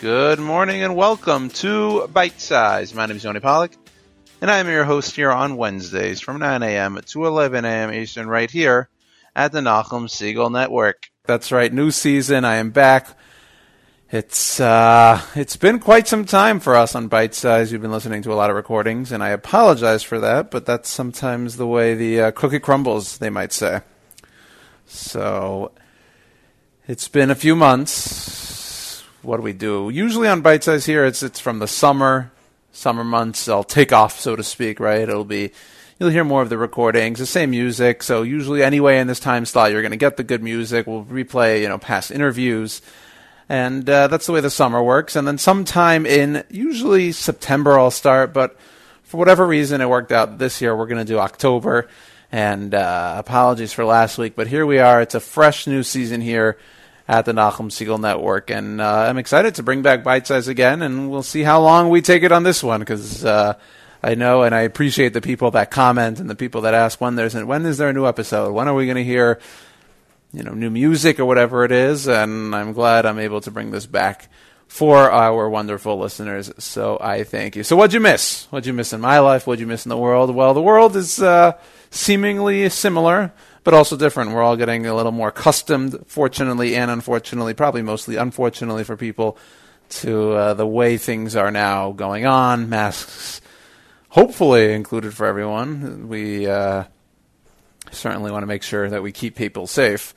Good morning and welcome to Bite Size. My name is Yoni Pollak, and I'm your host here on Wednesdays from 9 a.m. to 11 a.m. Eastern, right here at the Nachum Segal Network. That's right, new season. I am back. It's uh, it's been quite some time for us on Bite Size. You've been listening to a lot of recordings, and I apologize for that. But that's sometimes the way the uh, cookie crumbles, they might say. So it's been a few months what do we do? Usually on Bite Size here, it's it's from the summer, summer months. I'll take off, so to speak. Right? It'll be you'll hear more of the recordings, the same music. So usually, anyway, in this time slot, you're going to get the good music. We'll replay, you know, past interviews, and uh, that's the way the summer works. And then sometime in usually September, I'll start. But for whatever reason, it worked out this year. We're going to do October. And uh, apologies for last week, but here we are. It's a fresh new season here at the Nachum Segal Network. And uh, I'm excited to bring back Bite Size again, and we'll see how long we take it on this one because uh, I know and I appreciate the people that comment and the people that ask when there's when is there a new episode? When are we going to hear you know new music or whatever it is? And I'm glad I'm able to bring this back for our wonderful listeners. So I thank you. So what'd you miss? What'd you miss in my life? What'd you miss in the world? Well, the world is uh, seemingly similar but also different. We're all getting a little more accustomed, fortunately and unfortunately, probably mostly unfortunately for people, to uh, the way things are now going on. Masks, hopefully, included for everyone. We uh, certainly want to make sure that we keep people safe.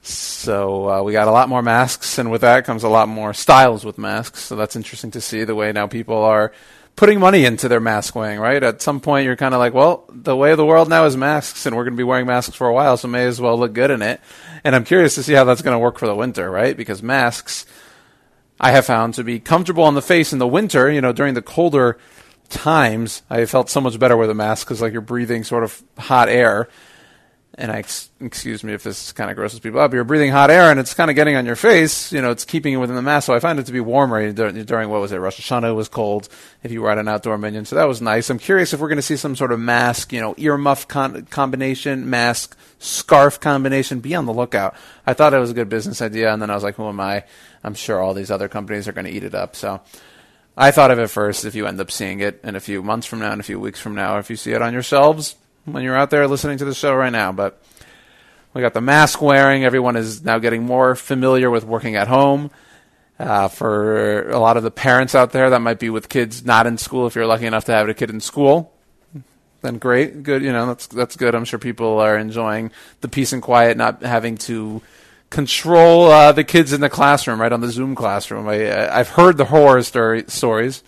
So uh, we got a lot more masks, and with that comes a lot more styles with masks. So that's interesting to see the way now people are putting money into their mask wearing, right? At some point, you're kind of like, well, the way of the world now is masks, and we're going to be wearing masks for a while, so may as well look good in it. And I'm curious to see how that's going to work for the winter, right? Because masks, I have found to be comfortable on the face in the winter. You know, during the colder times, I felt so much better with a mask because like you're breathing sort of hot air and I excuse me if this kind of grosses people up. You're breathing hot air, and it's kind of getting on your face. You know, it's keeping you within the mask. So I find it to be warmer during, during what was it? Rosh Hashanah was cold. If you were at an outdoor minyan, so that was nice. I'm curious if we're going to see some sort of mask, you know, earmuff con- combination, mask scarf combination. Be on the lookout. I thought it was a good business idea, and then I was like, who am I? I'm sure all these other companies are going to eat it up. So. I thought of it first. If you end up seeing it in a few months from now, in a few weeks from now, if you see it on your shelves, when you're out there listening to the show right now. But we got the mask wearing. Everyone is now getting more familiar with working at home. Uh, for a lot of the parents out there that might be with kids not in school, if you're lucky enough to have a kid in school, then great, good. You know, that's that's good. I'm sure people are enjoying the peace and quiet, not having to control uh, the kids in the classroom, right on the Zoom classroom. I, I've heard the horror story, stories.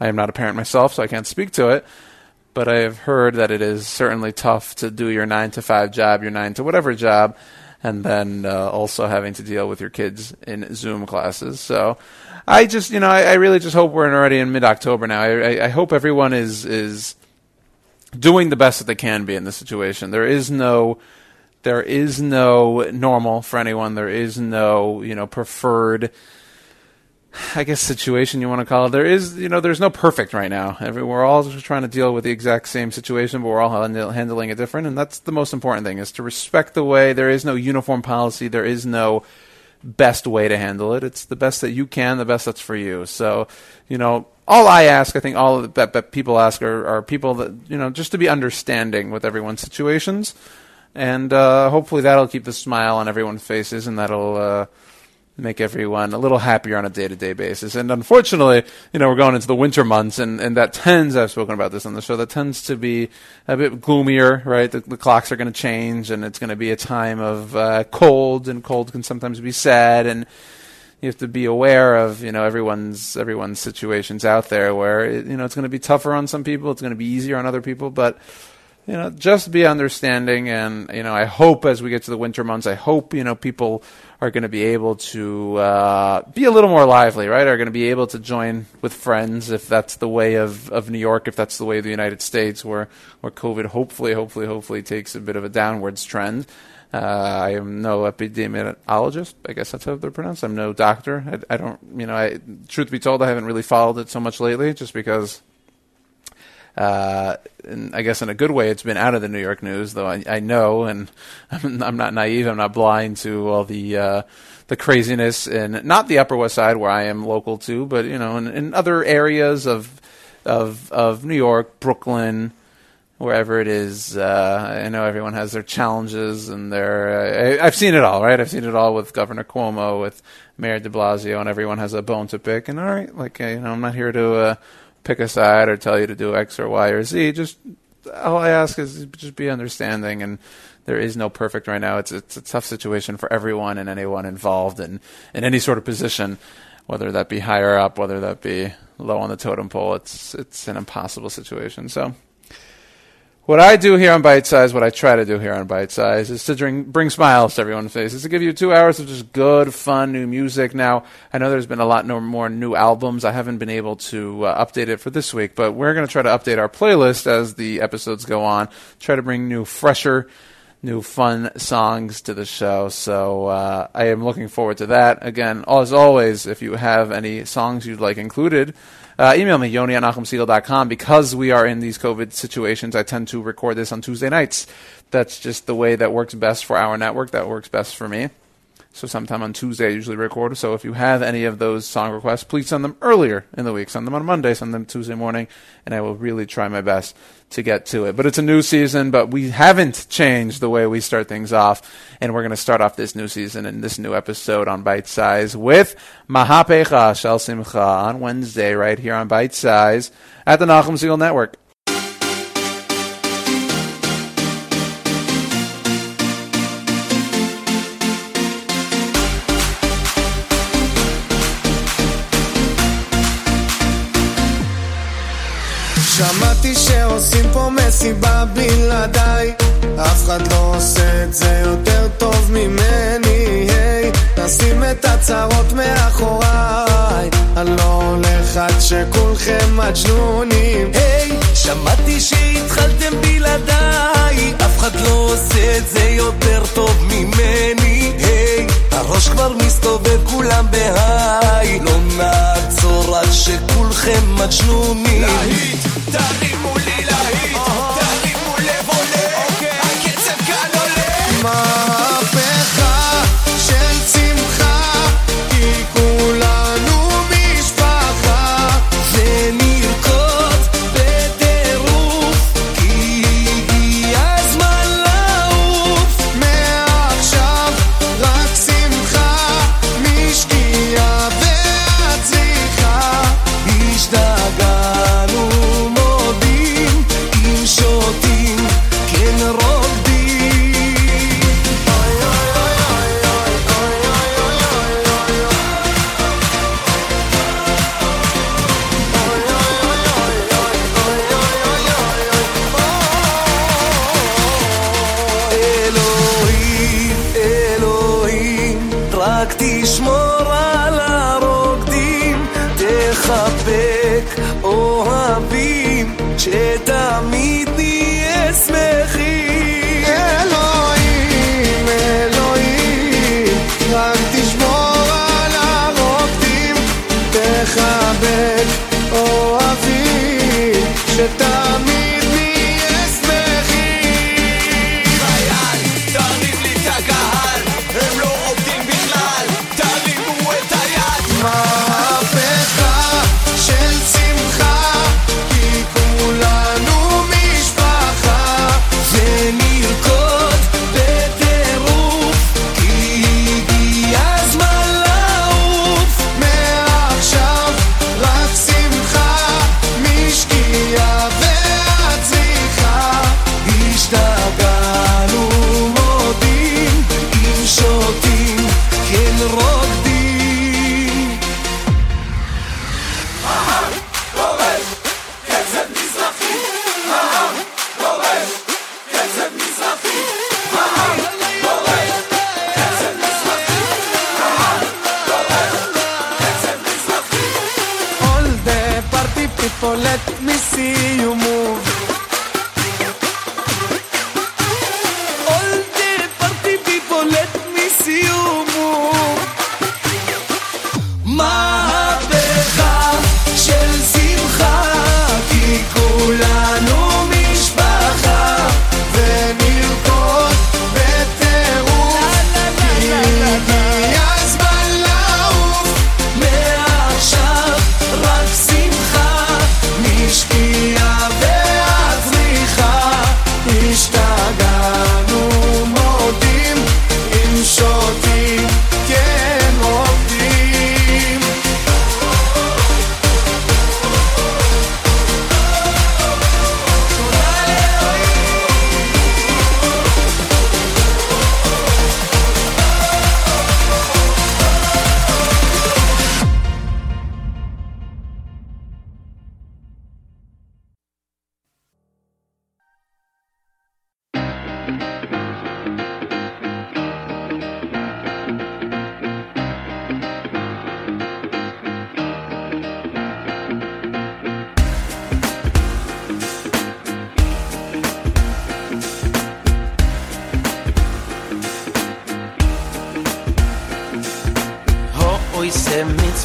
I am not a parent myself, so I can't speak to it but I have heard that it is certainly tough to do your nine to five job, your nine to whatever job, and then uh, also having to deal with your kids in Zoom classes. So I just, you know, I, I really just hope we're already in mid October now. I, I, hope everyone is is doing the best that they can be in this situation. There is no there is no normal for anyone. There is no, you know, preferred I guess situation you want to call it. There is, you know, there's no perfect right now. Every, we're all just trying to deal with the exact same situation, but we're all handling it different, and that's the most important thing: is to respect the way. There is no uniform policy. There is no best way to handle it. It's the best that you can, the best that's for you. So, you know, all I ask, I think all that, that people ask are, are people that you know just to be understanding with everyone's situations, and uh, hopefully that'll keep the smile on everyone's faces, and that'll. Uh, make everyone a little happier on a day to day basis. And unfortunately, you know, we're going into the winter months, and, and that tends, I've spoken about this on the show, that tends to be a bit gloomier, right? The, the clocks are going to change, and it's going to be a time of uh, cold, and cold can sometimes be sad, and you have to be aware of you know everyone's everyone's situations out there where it, you know it's going to be tougher on some people, it's going to be easier on other people, but you know, just be understanding. And, you know, I hope as we get to the winter months, I hope, you know, people are going to be able to uh, be a little more lively, right? Are going to be able to join with friends if that's the way of, of New York, if that's the way of the United States, where, where COVID hopefully, hopefully, hopefully takes a bit of a downwards trend. Uh, I am no epidemiologist. I guess that's how they're pronounced. I'm no doctor. I, I don't, you know, I, truth be told, I haven't really followed it so much lately just because Uh, I guess in a good way, it's been out of the New York news, though I, I know, and I'm, I'm, not naive, I'm not blind to all the uh, the craziness in not the Upper West Side where I am local to, but you know, in, in other areas of of of New York, Brooklyn, wherever it is. Uh, I know everyone has their challenges and their. Uh, I, have seen it all, right? I've seen it all with Governor Cuomo, with Mayor De Blasio, and everyone has a bone to pick. And all right, like uh, you know, I'm not here to uh, pick a side or tell you to do X or Y or Z. Just all I ask is just be understanding and. There is no perfect right now. It's it's a tough situation for everyone and anyone involved in, in any sort of position, whether that be higher up, whether that be low on the totem pole. It's it's an impossible situation. So what I do here on Bite Size, what I try to do here on Bite Size, is to bring, bring smiles to everyone's faces, to give you two hours of just good, fun, new music. Now, I know there's been a lot more new albums. I haven't been able to uh, update it for this week, but we're going to try to update our playlist as the episodes go on, try to bring new, fresher, new fun songs to the show. So uh, I am looking forward to that. Again, as always, if you have any songs you'd like included, uh, email me, yoni at nachumsegal.com. Because we are in these COVID situations, I tend to record this on Tuesday nights. That's just the way that works best for our network. That works best for me. So sometime on Tuesday, I usually record. So if you have any of those song requests, please send them earlier in the week. Send them on Monday, send them Tuesday morning, and I will really try my best to get to it. But it's a new season, but we haven't changed the way we start things off. And we're going to start off this new season and this new episode on Bite Size with Mahapecha Shel Simcha on Wednesday, right here on Bite Size at the Nachum Segal Network. מסיבה בלעדיי. אף אחד לא עושה את זה יותר טוב ממני היי, נשים את הצרות מאחוריי. אני לא הולך עד שכולכם מג'נונים. היי, שמעתי שהתחלתם בלעדיי. אף אחד לא עושה את זה יותר טוב ממני היי, הראש כבר מסתובב כולם בהיי. לא נעצור עד שכולכם מג'נונים. להיט תרימו לי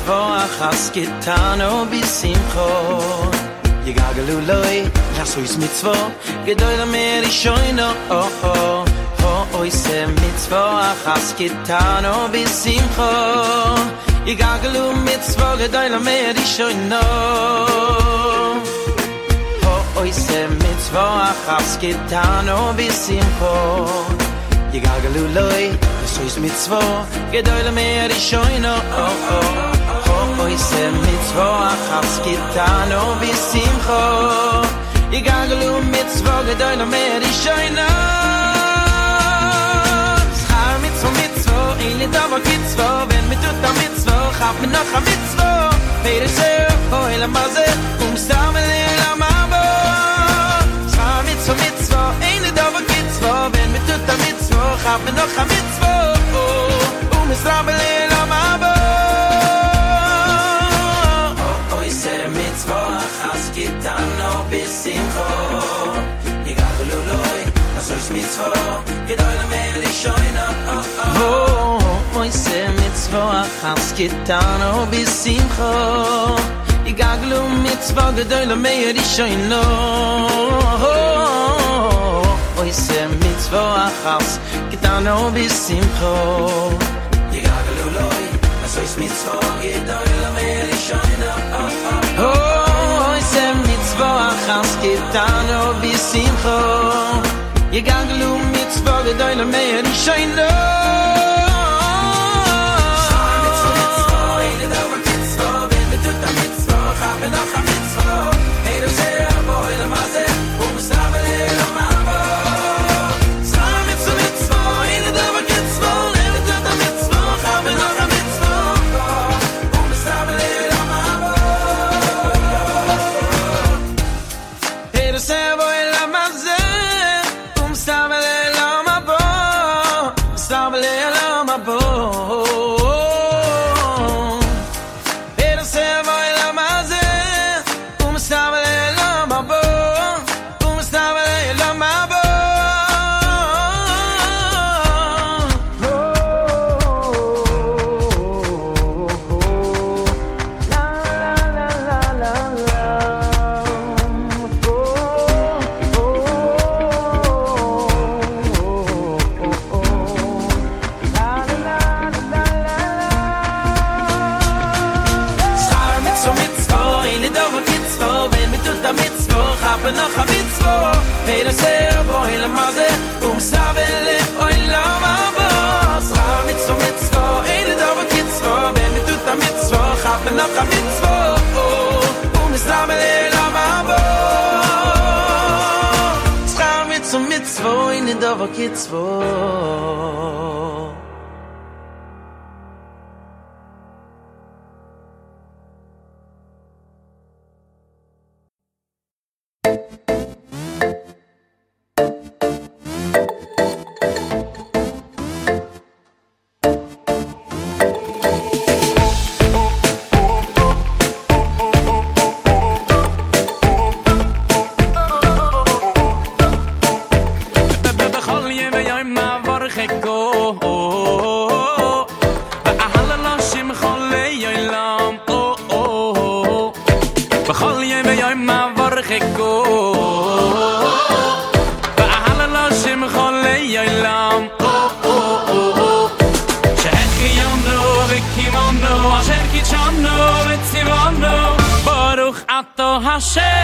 vor has getan oh, o bisim kho je gagelu loy ja so is mit zwo gedoy der mer ich scho no o oh, ho ho o is mit zwo has getan oh, o bisim kho je gagelu mit zwo gedoy der mer ich scho no ho oi is mit zwo has getan o bisim kho je gagelu loy so is mit zwo gedoy der mer ich scho no o ho. oi se mit zwo khas gitan o vi simcho i gaglu mit zwo gedoy no mer i shoyna schar mit zwo mit zwo i da git zwo wenn mit tut da mit hab mir noch a mit zwo mer se oi la maze um sam la mabo schar mit zwo mit zwo i da git zwo wenn mit tut da mit hab mir noch a mitzwo oh, um es le la mabo bisimcho Yigadu loy aso is mitzvo Gedoy la meli shoyna Oi se mitzvo has gitan no bisimcho Yigadu mitzvo gedoy la meli shoyna Oi se mitzvo has gitan no bisimcho so mitzvah khans kitan ob isim kho ye ganglu mitzvah gedoy le meir shayno Mitzvah, mitzvah, mitzvah, mitzvah, mitzvah, mitzvah, mitzvah, mitzvah, mitzvah, mitzvah, it's for. sé.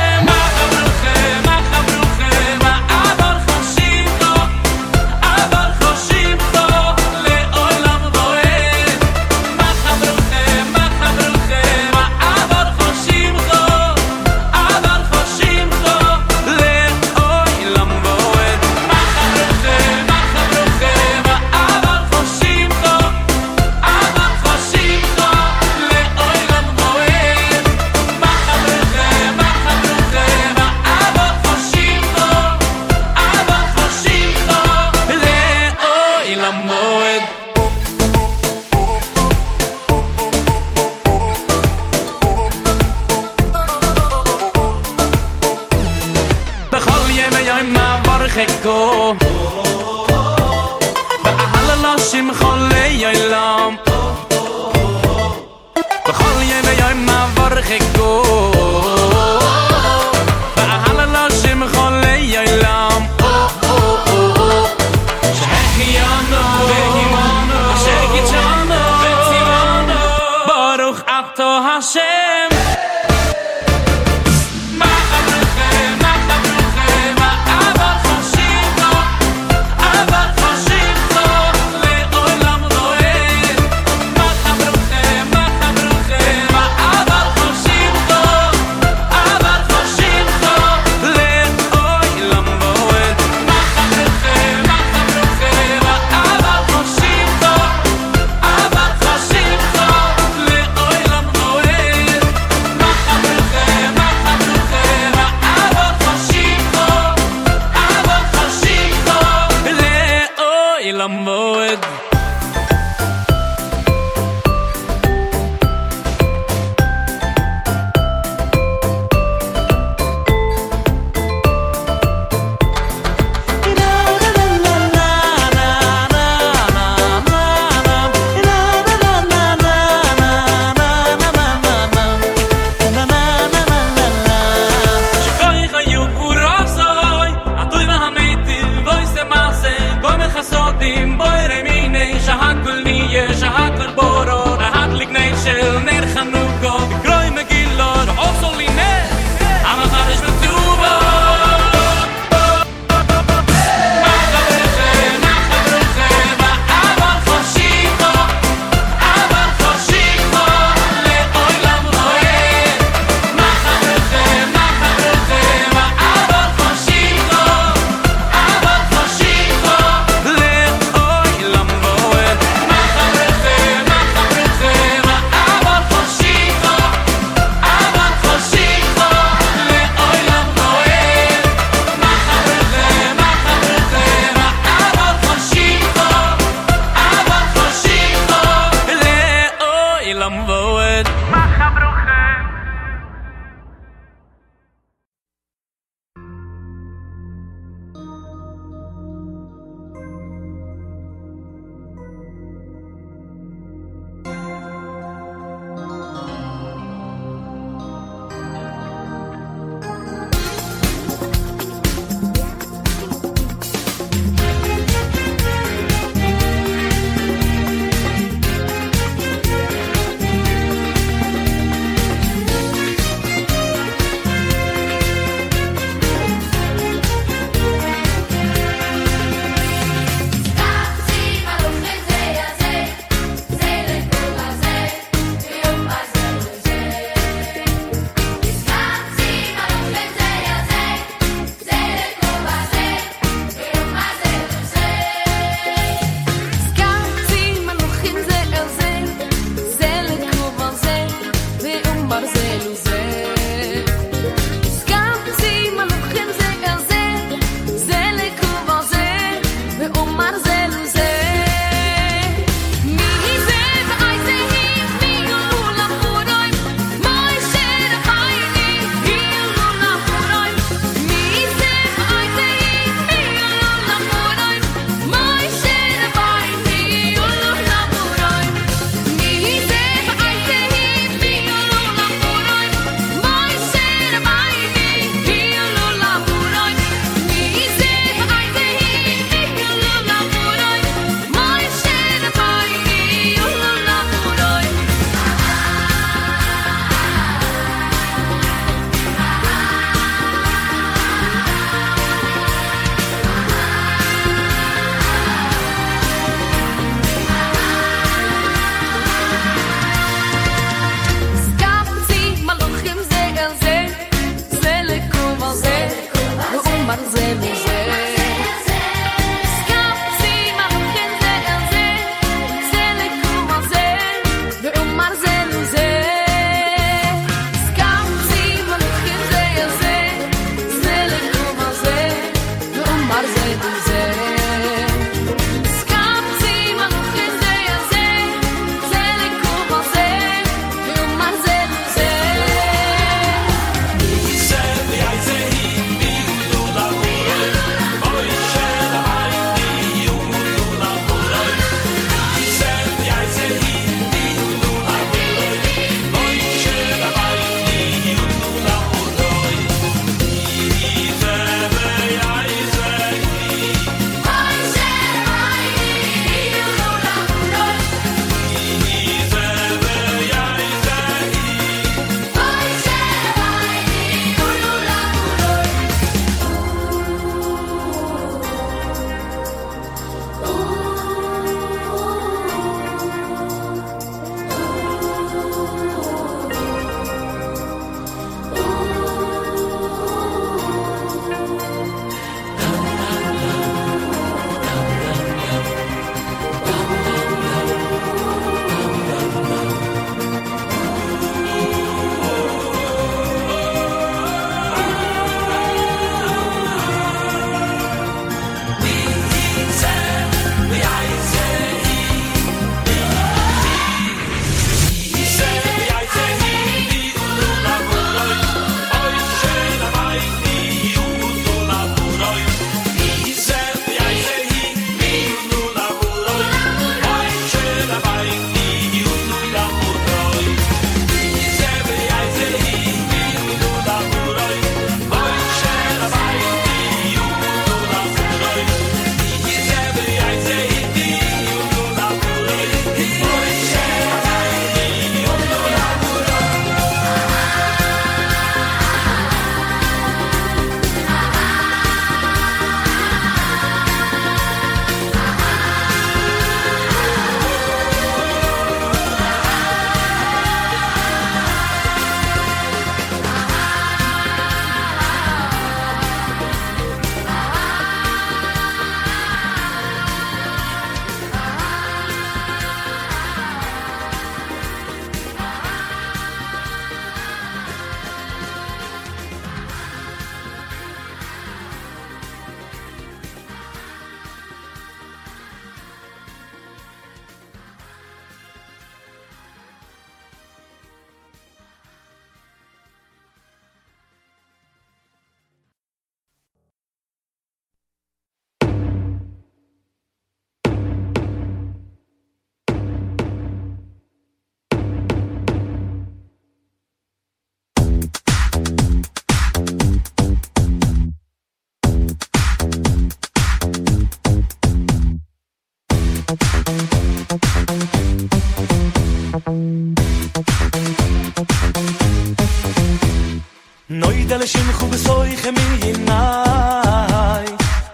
Noi nay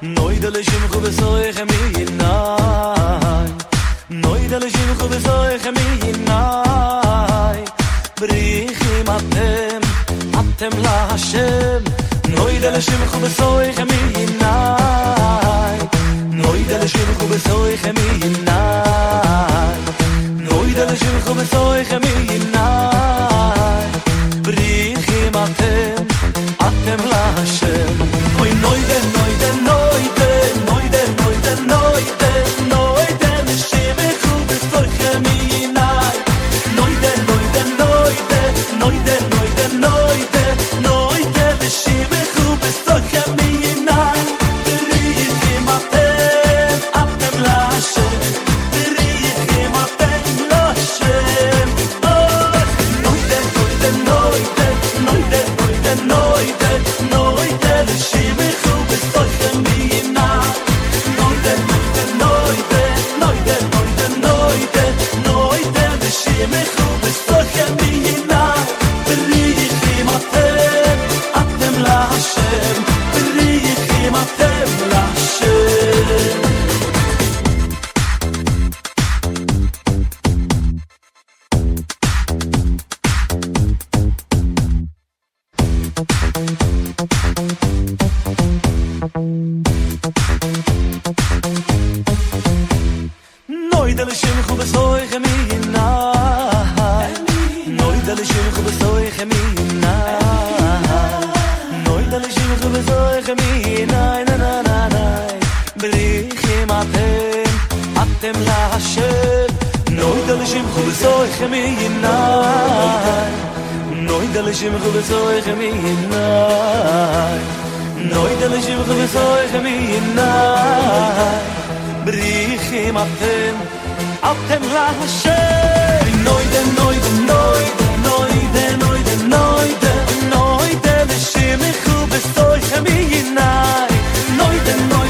noy del shim khum vesoy khmey nay noy del shim nay atem la shem noy del shim khum vesoy khmey nay noy del shim nay noy shim khum vesoy khmey nay דל שימ חבס אויך מיינאי נוי דל שימ חבס אויך מיינאי בריך אימ אפטם אפטם לאך שיי נוי דל נוי דל נוי Noite, noite, noite, noite, noite, noite, noite, noite, noite, noite, noite, noite, noite, noite, noite, noite, noite,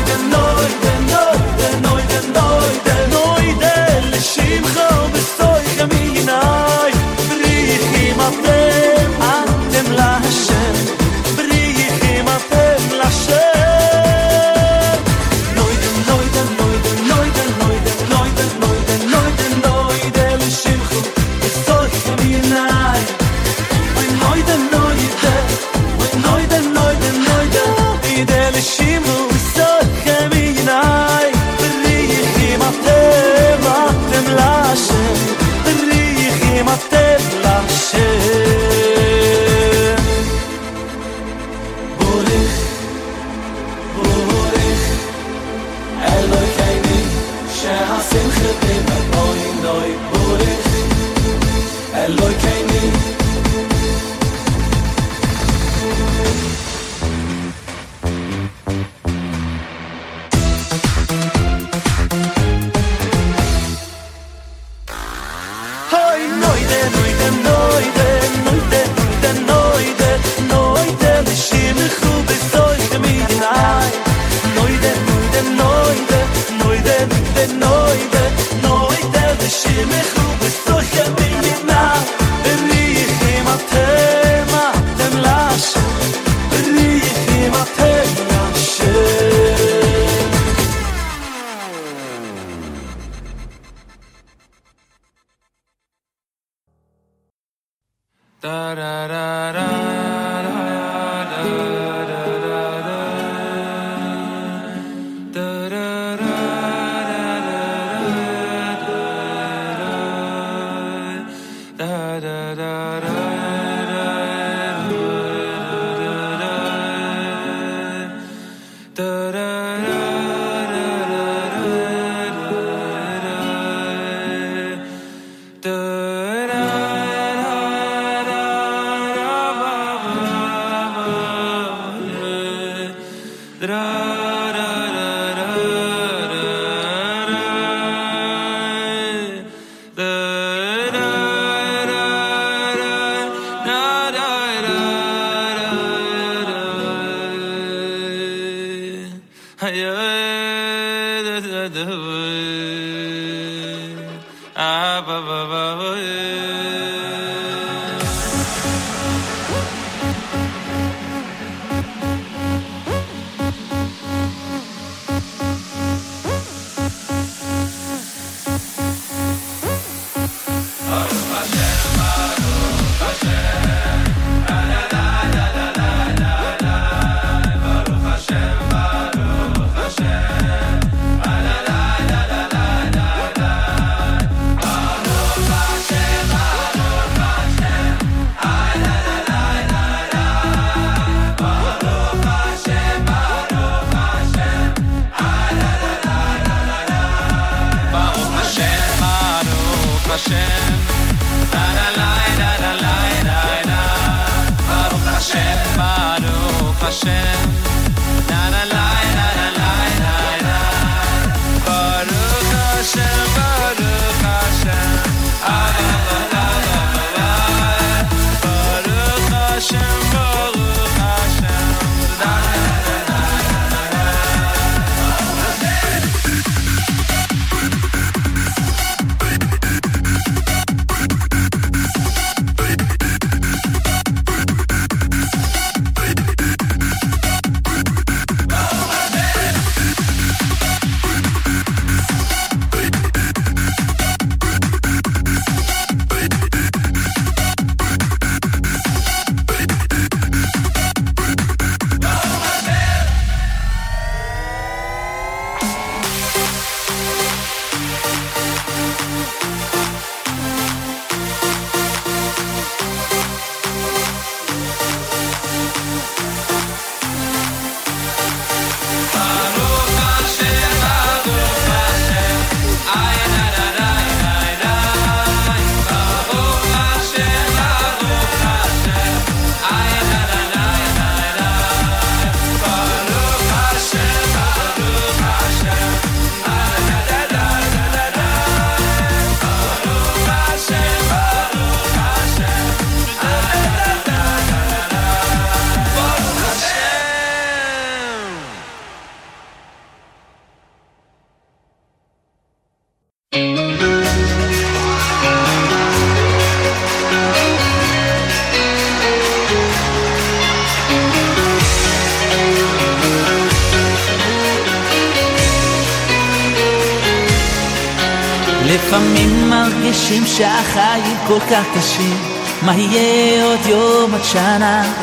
כל כך קשים מה יהיה עוד יום עד שנה?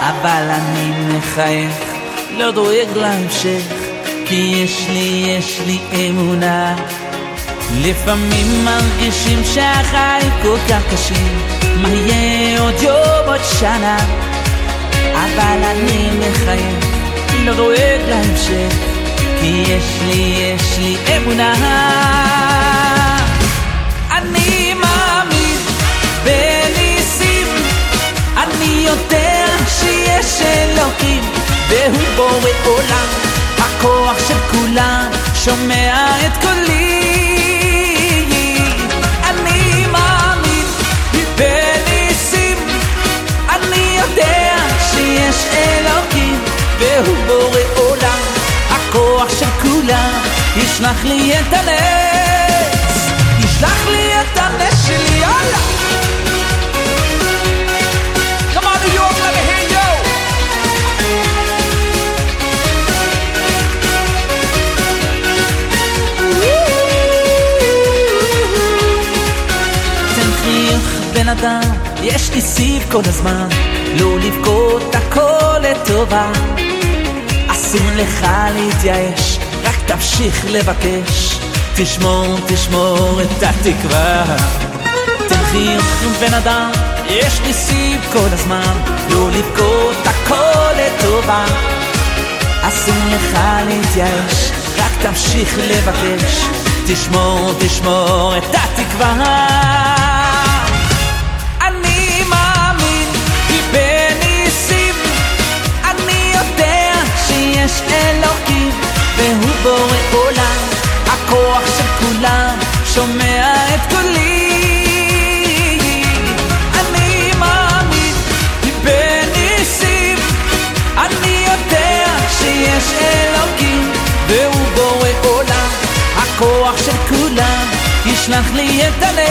אבל אני מחייך לא דואג להמשך כי יש לי, יש לי אמונה. לפעמים מרגישים שהחיים כל כך קשים מה יהיה עוד יום עוד שנה? אבל אני מחייך לא דואג להמשך כי יש לי, יש לי אמונה יודע שיש אלוקים והוא בורא עולם הכוח של כולם שומע את קולי. אני מאמין בניסים אני יודע שיש אלוקים והוא בורא עולם הכוח של כולם. ישלח לי את הנס ישלח לי את הנס שלי יאללה בן אדם יש לי סיב כל הזמן לא לבכות הכל לטובה. אסור לך להתייאש רק תמשיך לבקש. תשמור, תשמור את התקווה. תן חיוך בן אדם יש לי סיב כל הזמן לא לבכות הכל לטובה. אסור לך להתייאש רק תמשיך לבקש. תשמור, תשמור את התקווה oriéntale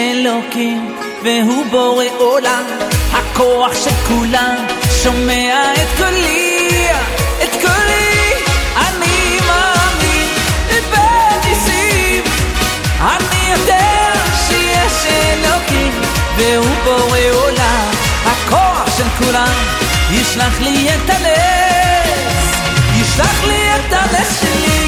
אלוקים והוא בורא עולם. הכוח של כולם שומע את קולי את קולי. אני מאמין בניסים. אני יודע שיש אלוקים והוא בורא עולם. הכוח של כולם ישלח לי את הנס ישלח לי את הנס שלי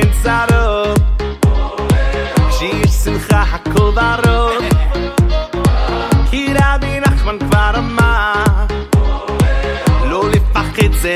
in zaro Gier sin ga hakkel waro Hier abi nach man kvar ma Lo li ze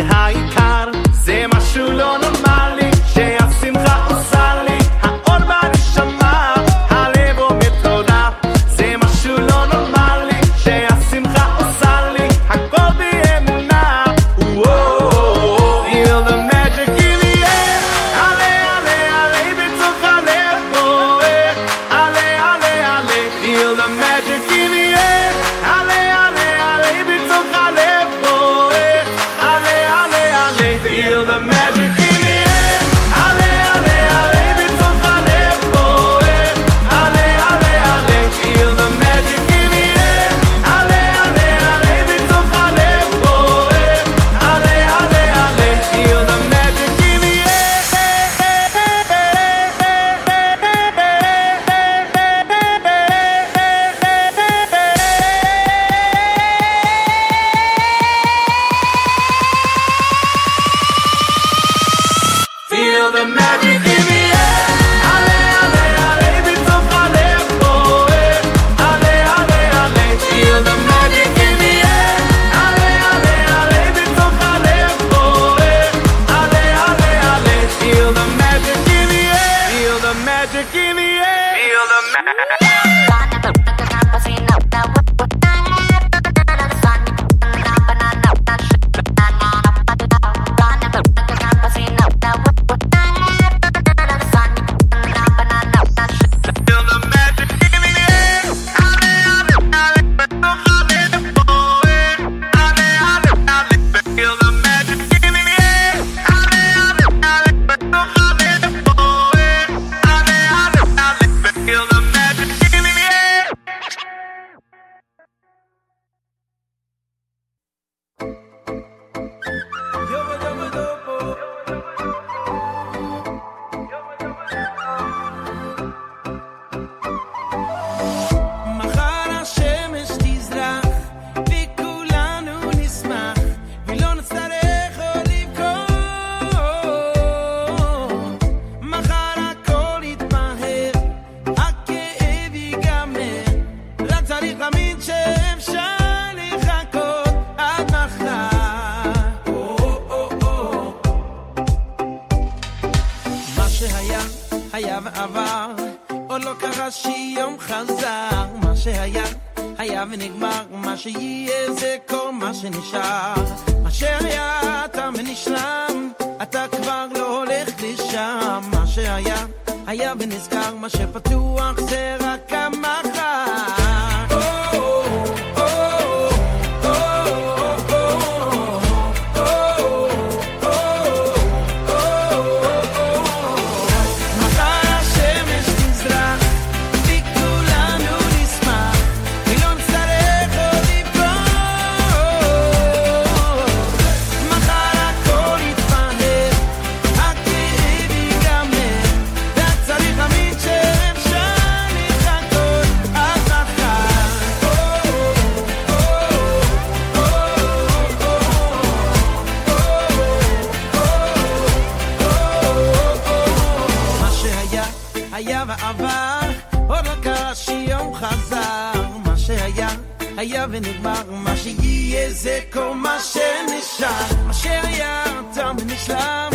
היה ועבר, עוד לא קרה שיום חזר. מה שהיה, היה ונגמר, מה שיהיה זה כל מה שנשאר. מה שהיה, תם ונשלם,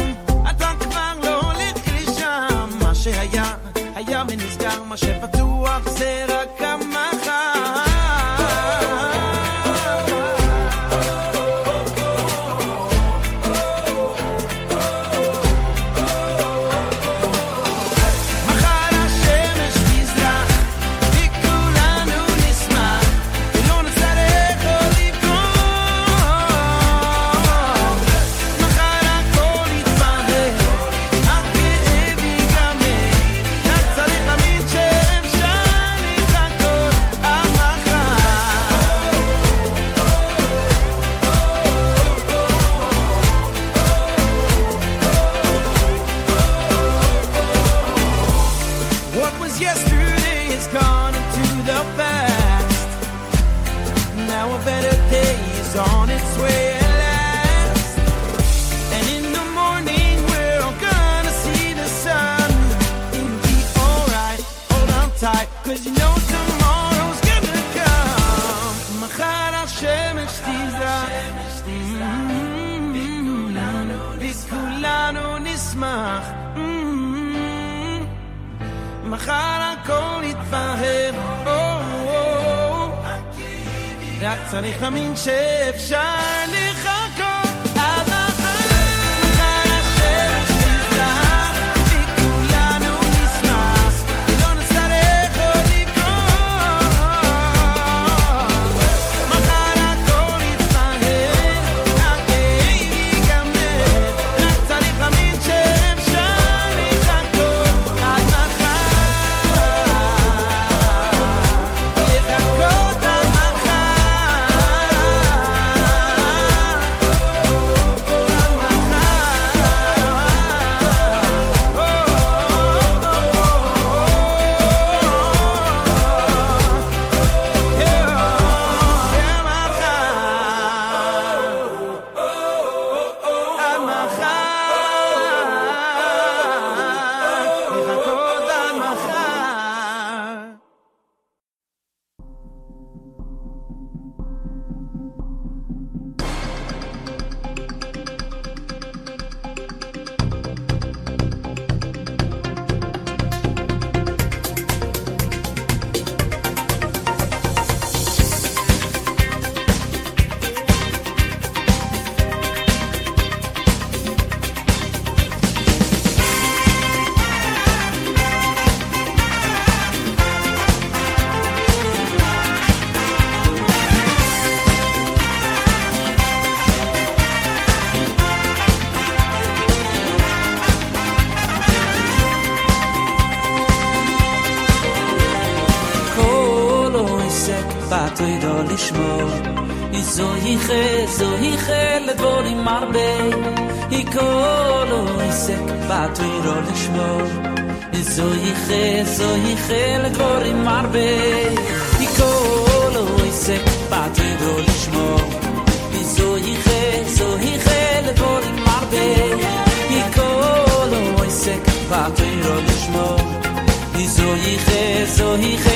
אתה כבר לא הולך לשם. מה שהיה, היה ונסגר, מה שפתוח זה רק המחר. צריך להאמין שאפשר לחכות יחה, זו יחה לדבורים הרבה היא כל עסק בתוירו לשמור איזו יחה, זו יחה לדבורים הרבה היא כל עסק בתוירו לשמור זו יחה, זו יחה לדבורים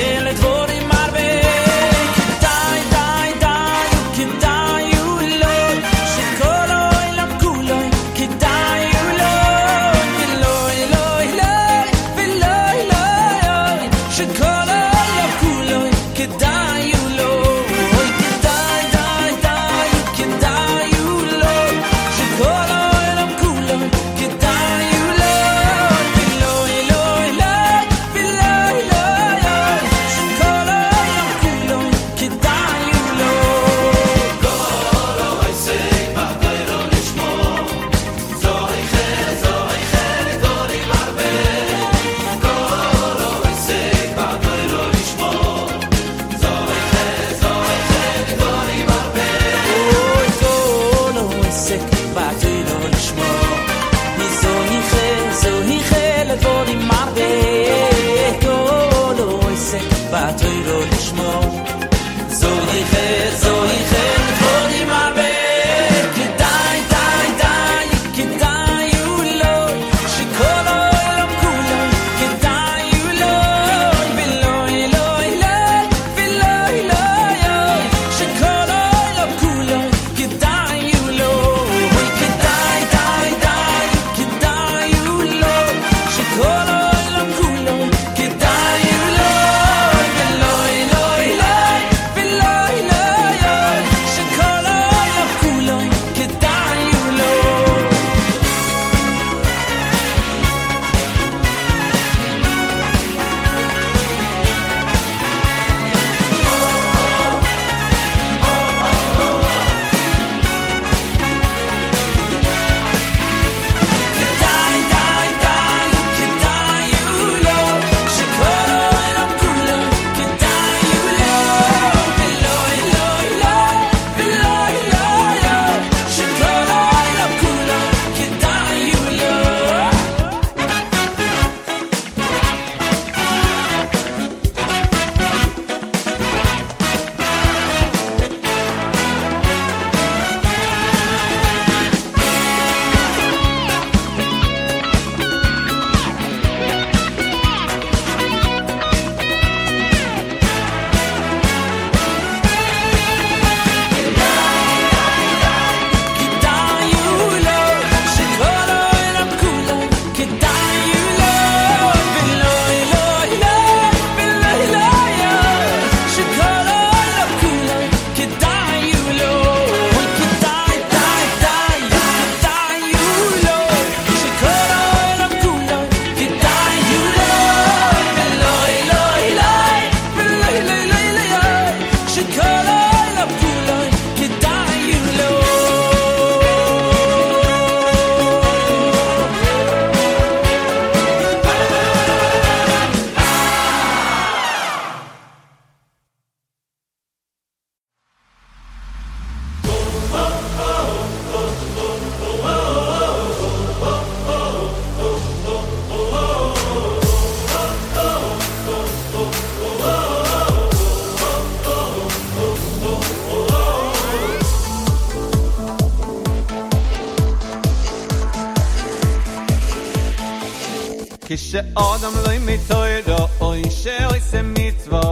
kishe adam loy mitoyde oy shoy se mitvo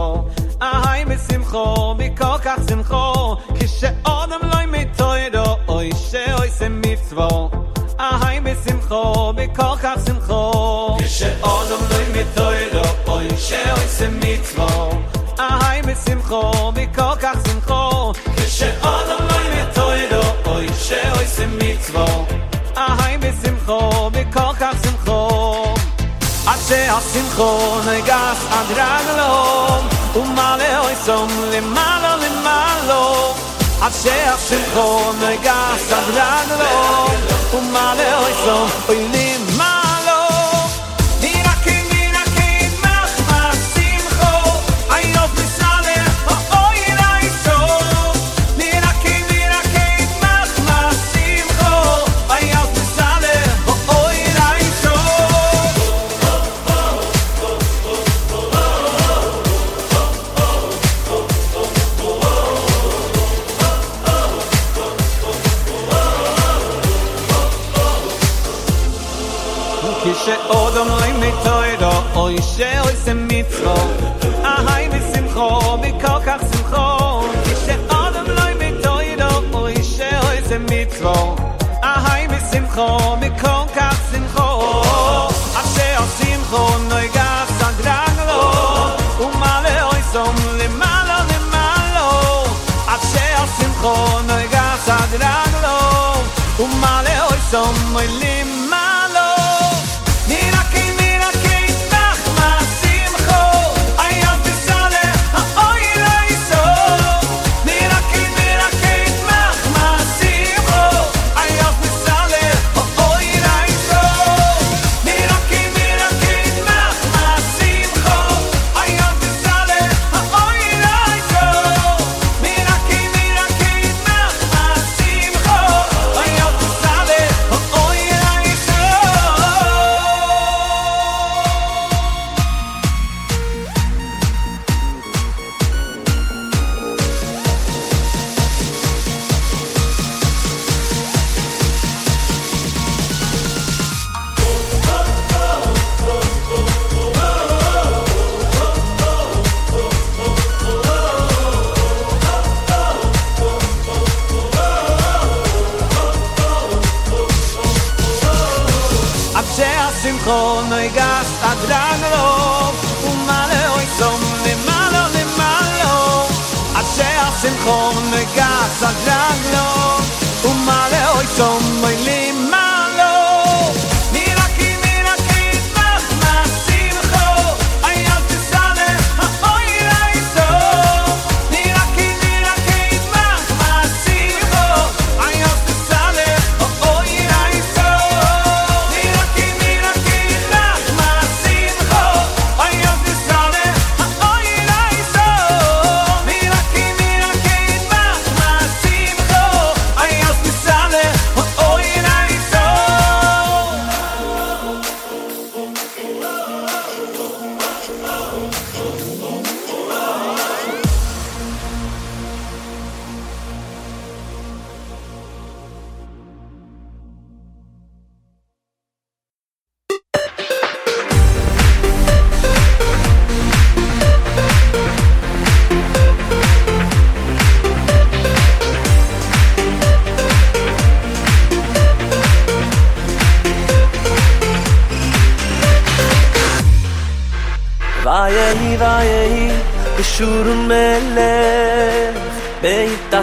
a hay mesim kho mi kokach sim kho kishe adam loy mitoyde oy shoy se mitvo a hay mesim kho mi kokach sim kho kishe adam loy mitoyde oy shoy se mitvo a hay mesim mi kokach Ich seh in khone gas an um lo un male hoy zon le male le malo. Ich seh in khone gas an dran lo un um male hoy zon hoy Sommer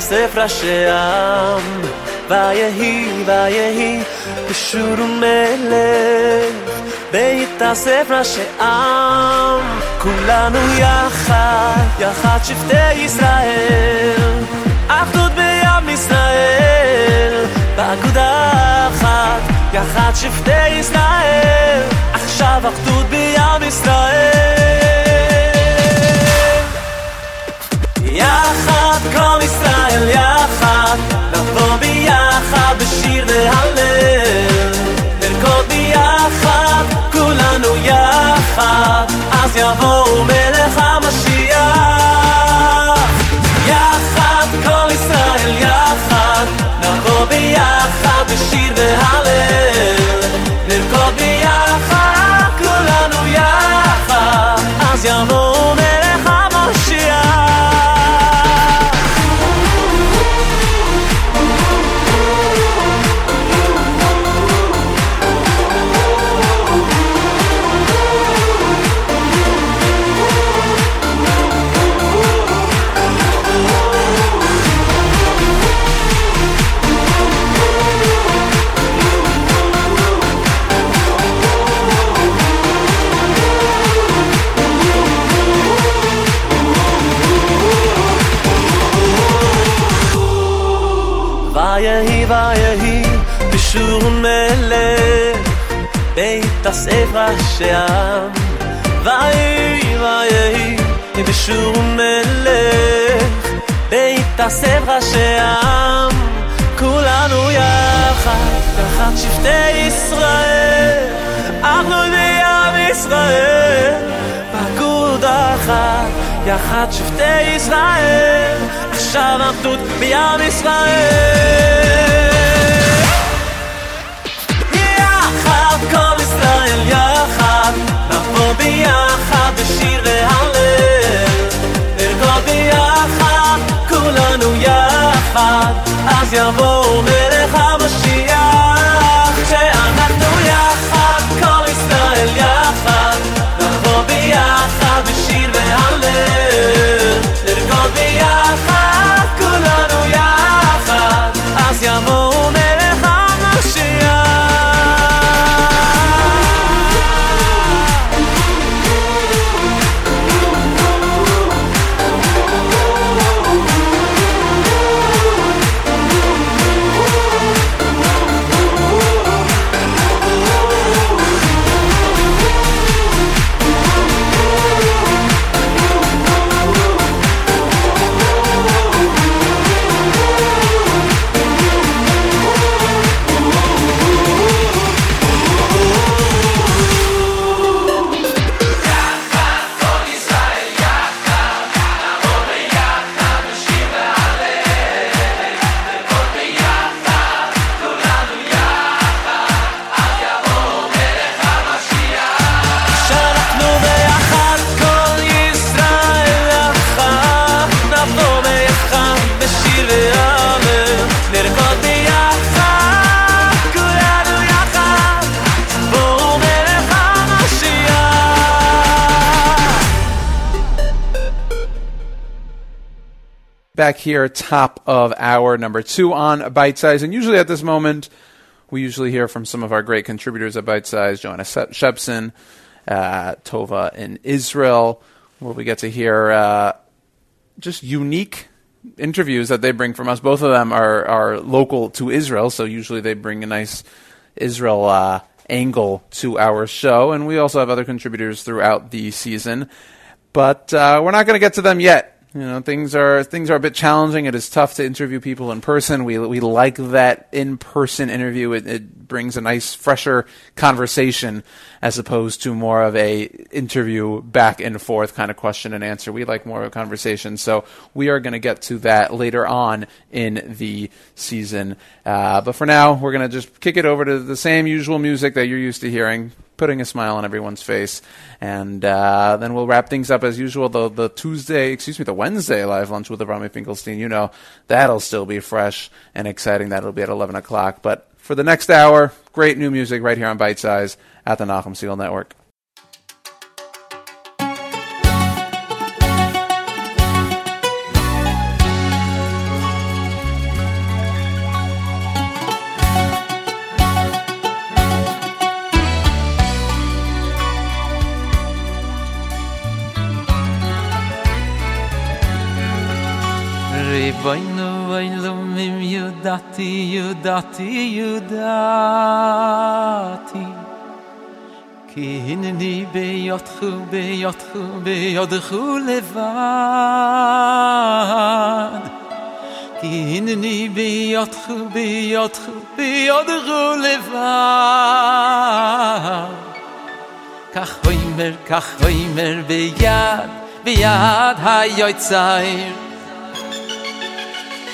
יוסף ראשי העם, ויהי ויהי בשור ומלך, ויתאסף ראשי עם, כולנו יחד, יחד שבטי ישראל, אחדות בעם ישראל, באגודה אחת, יחד שבטי ישראל, עכשיו אחדות בעם ישראל. יחד, כל ישראל יחד, נבוא ביחד בשיר והלל. נרקוד ביחד, כולנו יחד, אז יבואו מלך המשיח. יחד, כל ישראל יחד, נבוא ביחד בשיר אברשם ואי ואי בשום מלך. בית הסב כולנו יחד תחת שבטי ישראל. אנחנו בים ישראל פקוד אחת יחד שבטי ישראל. עכשיו עבדות בים ישראל. כל ישראל יחד נבוא ביחד בשיר והלל. נרקוד ביחד כולנו יחד אז יבוא מלך המשיח. כשאנחנו יחד כל ישראל יחד נבוא ביחד בשיר והלל. נרקוד ביחד Back here, top of hour number two on Bite Size. And usually at this moment, we usually hear from some of our great contributors at Bite Size, Joanna Shepson, uh, Tova in Israel, where we get to hear uh, just unique interviews that they bring from us. Both of them are, are local to Israel, so usually they bring a nice Israel uh, angle to our show. And we also have other contributors throughout the season. But uh, we're not going to get to them yet. You know, things are things are a bit challenging. It is tough to interview people in person. We we like that in person interview. It, it brings a nice, fresher conversation as opposed to more of a interview back and forth kind of question and answer. We like more of a conversation. So we are going to get to that later on in the season. Uh, but for now, we're going to just kick it over to the same usual music that you're used to hearing putting a smile on everyone's face. And uh, then we'll wrap things up as usual. The, the Tuesday, excuse me, the Wednesday live lunch with Avrami Finkelstein, you know, that'll still be fresh and exciting. That'll be at 11 o'clock. But for the next hour, great new music right here on Bite Size at the Nachum Segal Network. Riboynu oilum im yudati yudati yudati Ki hinni beyotchu beyotchu beyotchu levad. Ki hinni beyotchu beyotchu beyotchu levad. Kach hoimer, kach hoimer beyad, beyad hayotzayr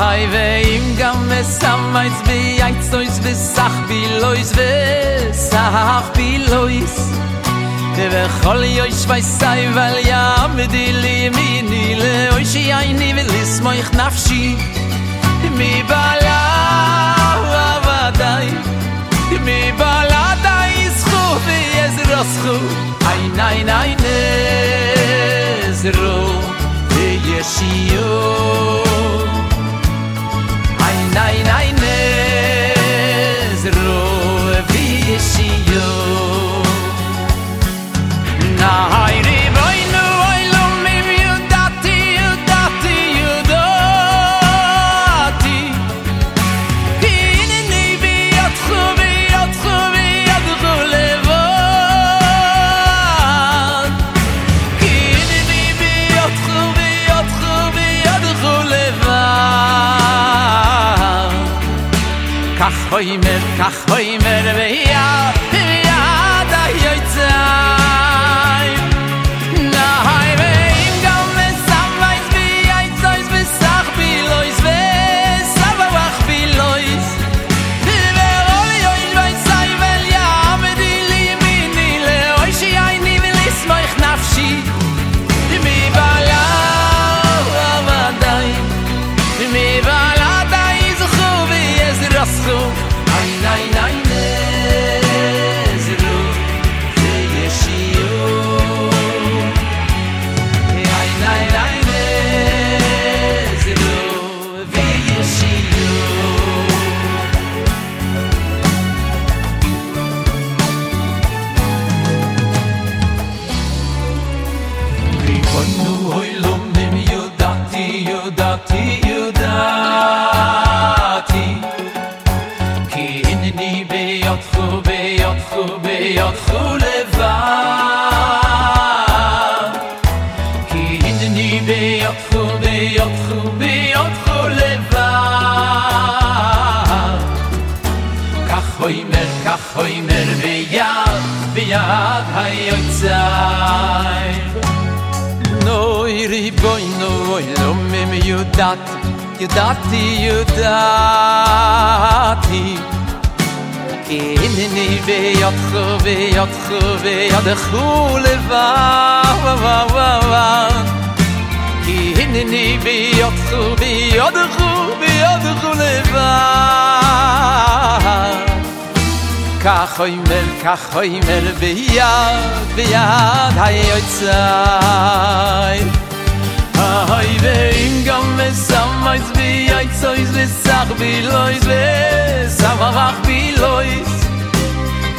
hay ve im gam mesamayts bi ayts sois bis sach bi lois ve sach bi lois. De ve khol yo shvay sai vel ya mit di li mi ni le oy shi ay ni vel is moy khnafshi mi bala va mi bala dai is vi es ros khu ay nay nay ne zro ye nein, nein, es ruhe wie es sie jo. Na, heire, me. dat ju dat ti ju dat ti ke in ni ve yot ve yot ve yot khu va va va va ke in ni ve yot ve yot khu va ka khoy mel ka khoy mel ve ve Ahoy ve gam ve samayz vi ay tsoyz ve sag vi loyz ve samavach vi loyz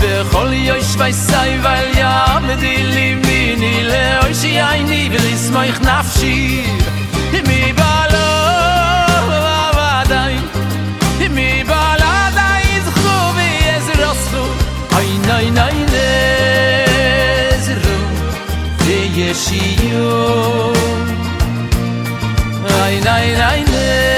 Ve khol yoy shvay vel yam di li mini le oy shi ay ni vi li smoych nafshi Mi balo avadayn Mi baladayn iz vi ez rasu Ay nay nay nezru Ve yeshi yoy nein, nein, nein, nein.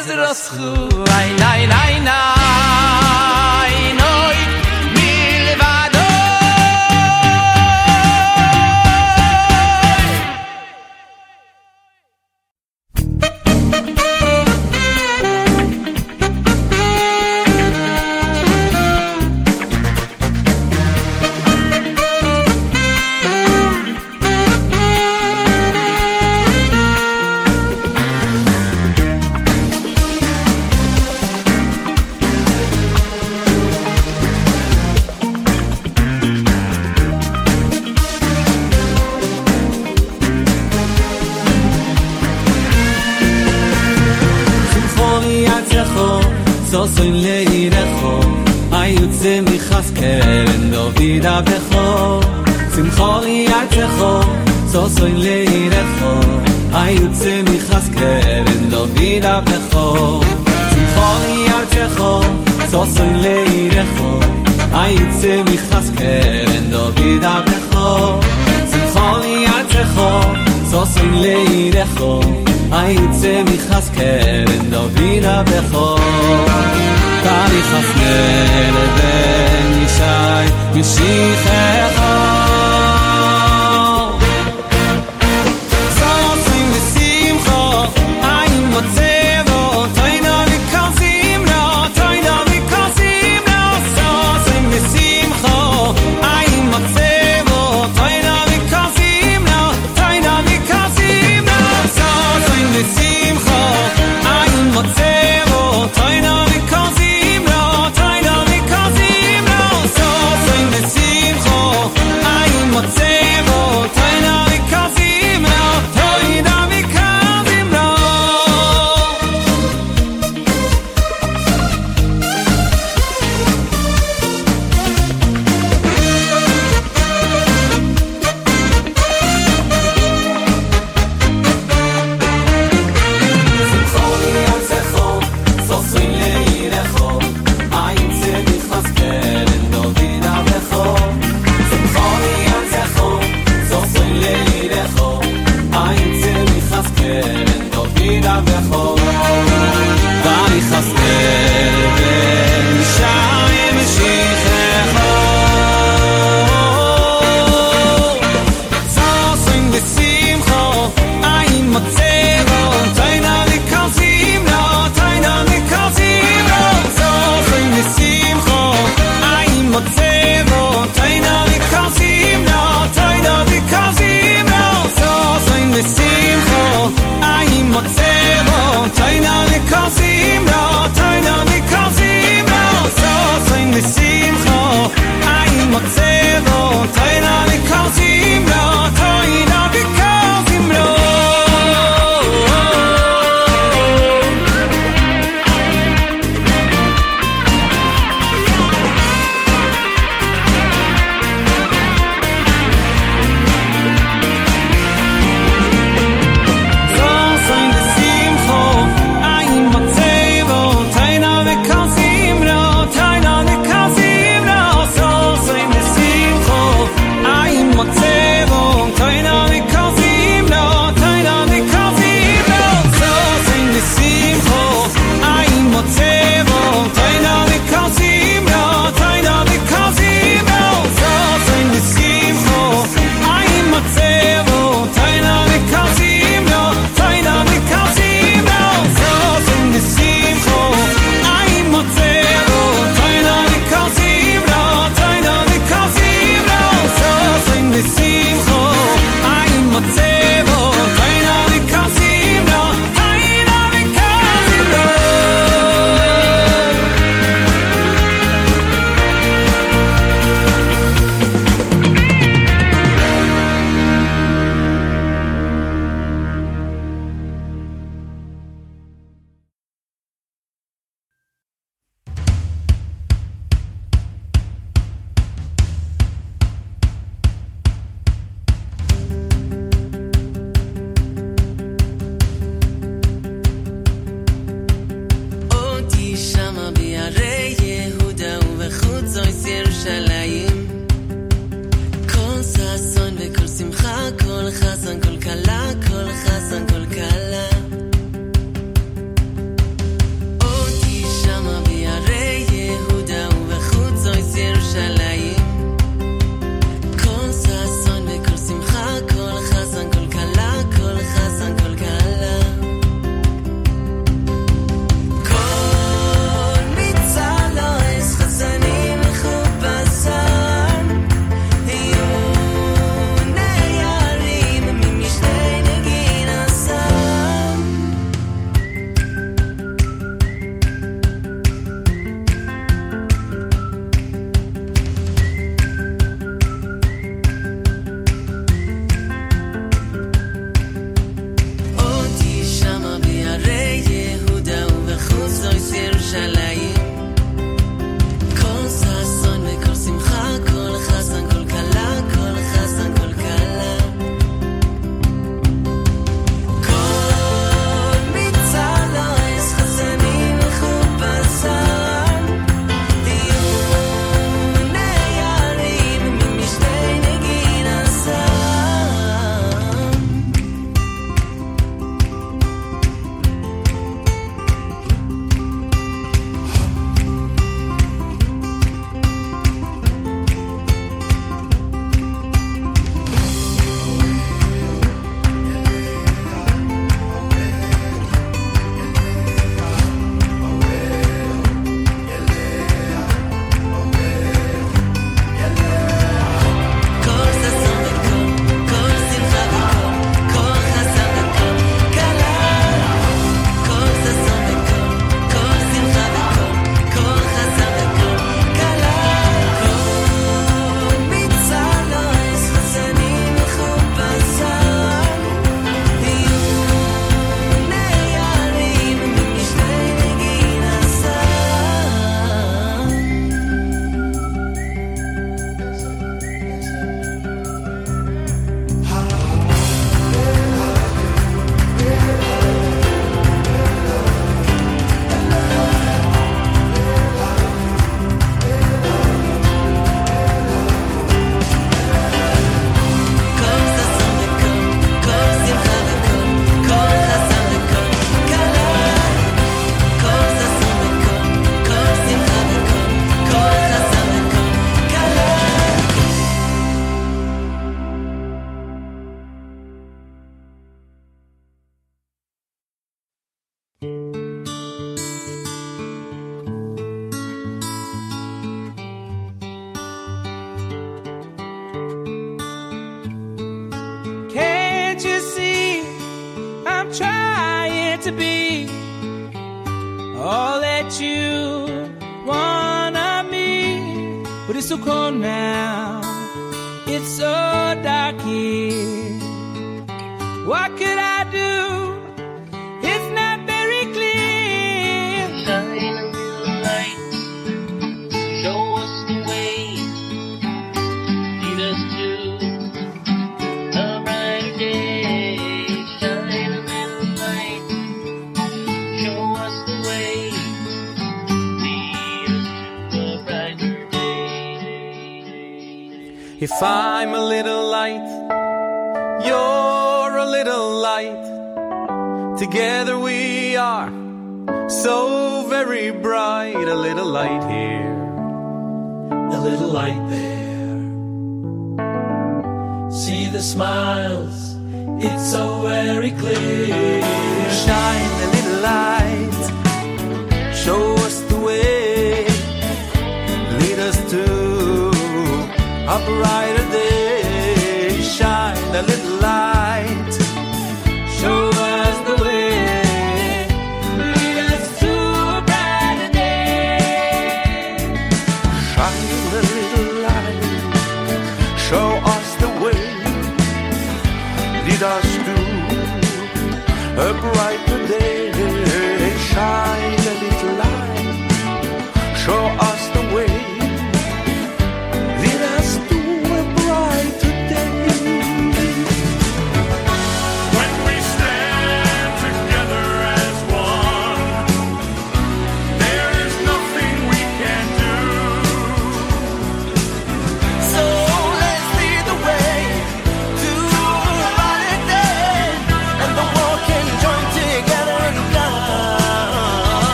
Ezra's school Ay, ay, ay, ay,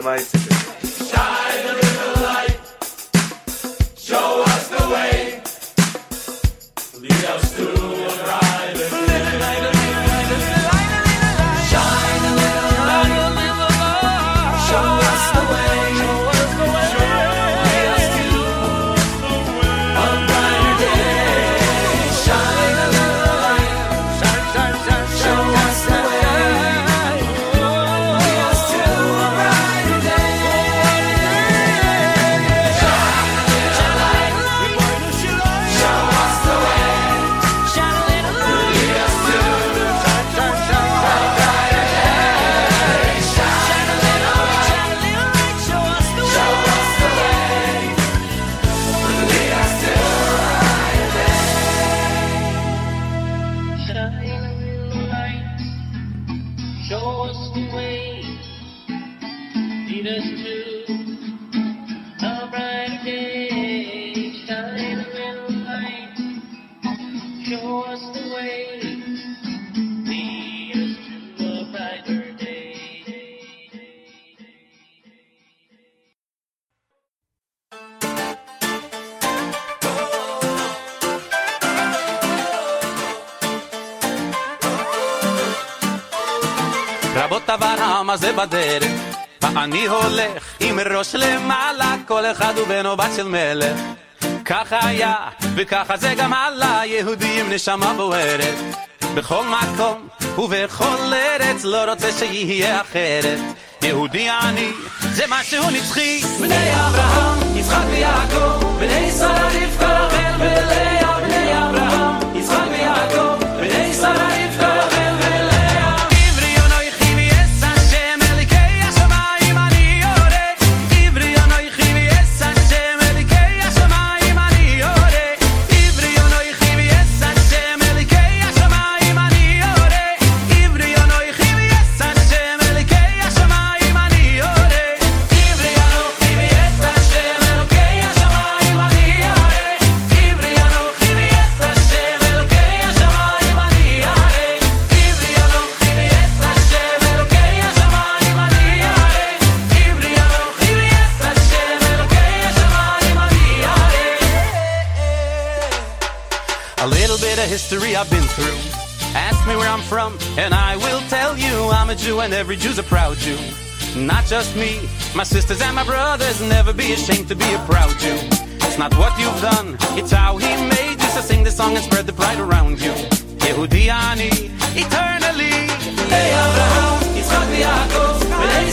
Até mais. של מלך. ככה היה, וככה זה גם הלאה, יהודים נשמה בוערת. בכל מקום ובכל ארץ, לא רוצה שיהיה אחרת. יהודי אני, זה משהו נצחי. בני אברהם, יצחק ויעקב, בני שרה, רבקה, רחל ולב. history I've been through. Ask me where I'm from, and I will tell you I'm a Jew, and every Jew's a proud Jew. Not just me, my sisters and my brothers, never be ashamed to be a proud Jew. It's not what you've done, it's how he made you, so sing this song and spread the pride around you. יהודי eternally. היי אברהם, יצחק ויעקב, ולאי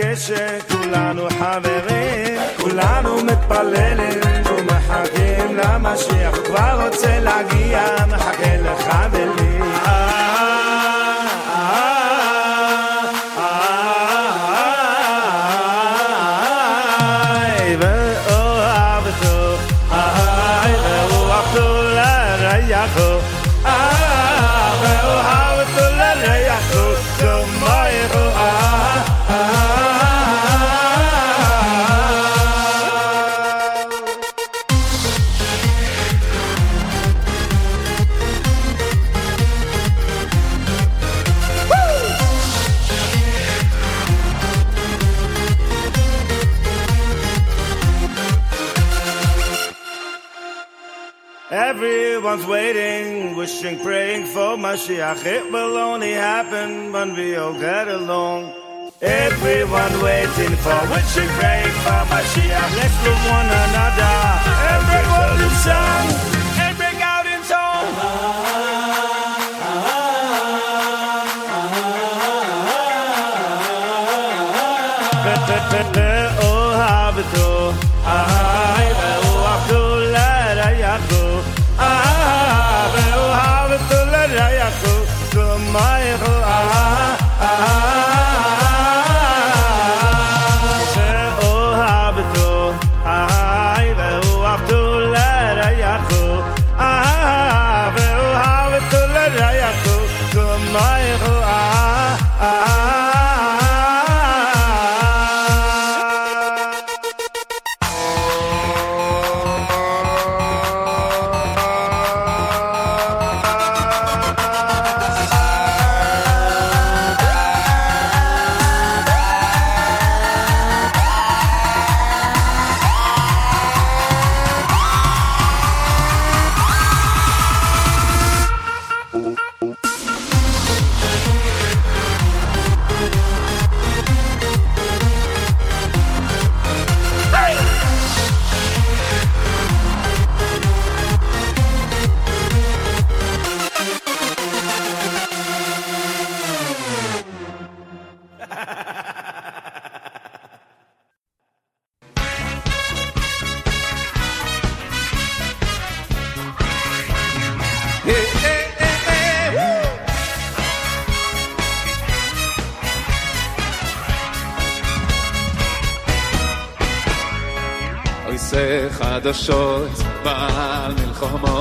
כשכולנו חברים כולנו מתפללים ומחכים למשיח. כבר רוצה להגיע Mashiach, it will only happen when we all get along. Everyone waiting for, wishing, praying for Mashiach. Let's love one another. Everyone in song, and bring out in song. Oh, have ah all. Ah. ah, ah.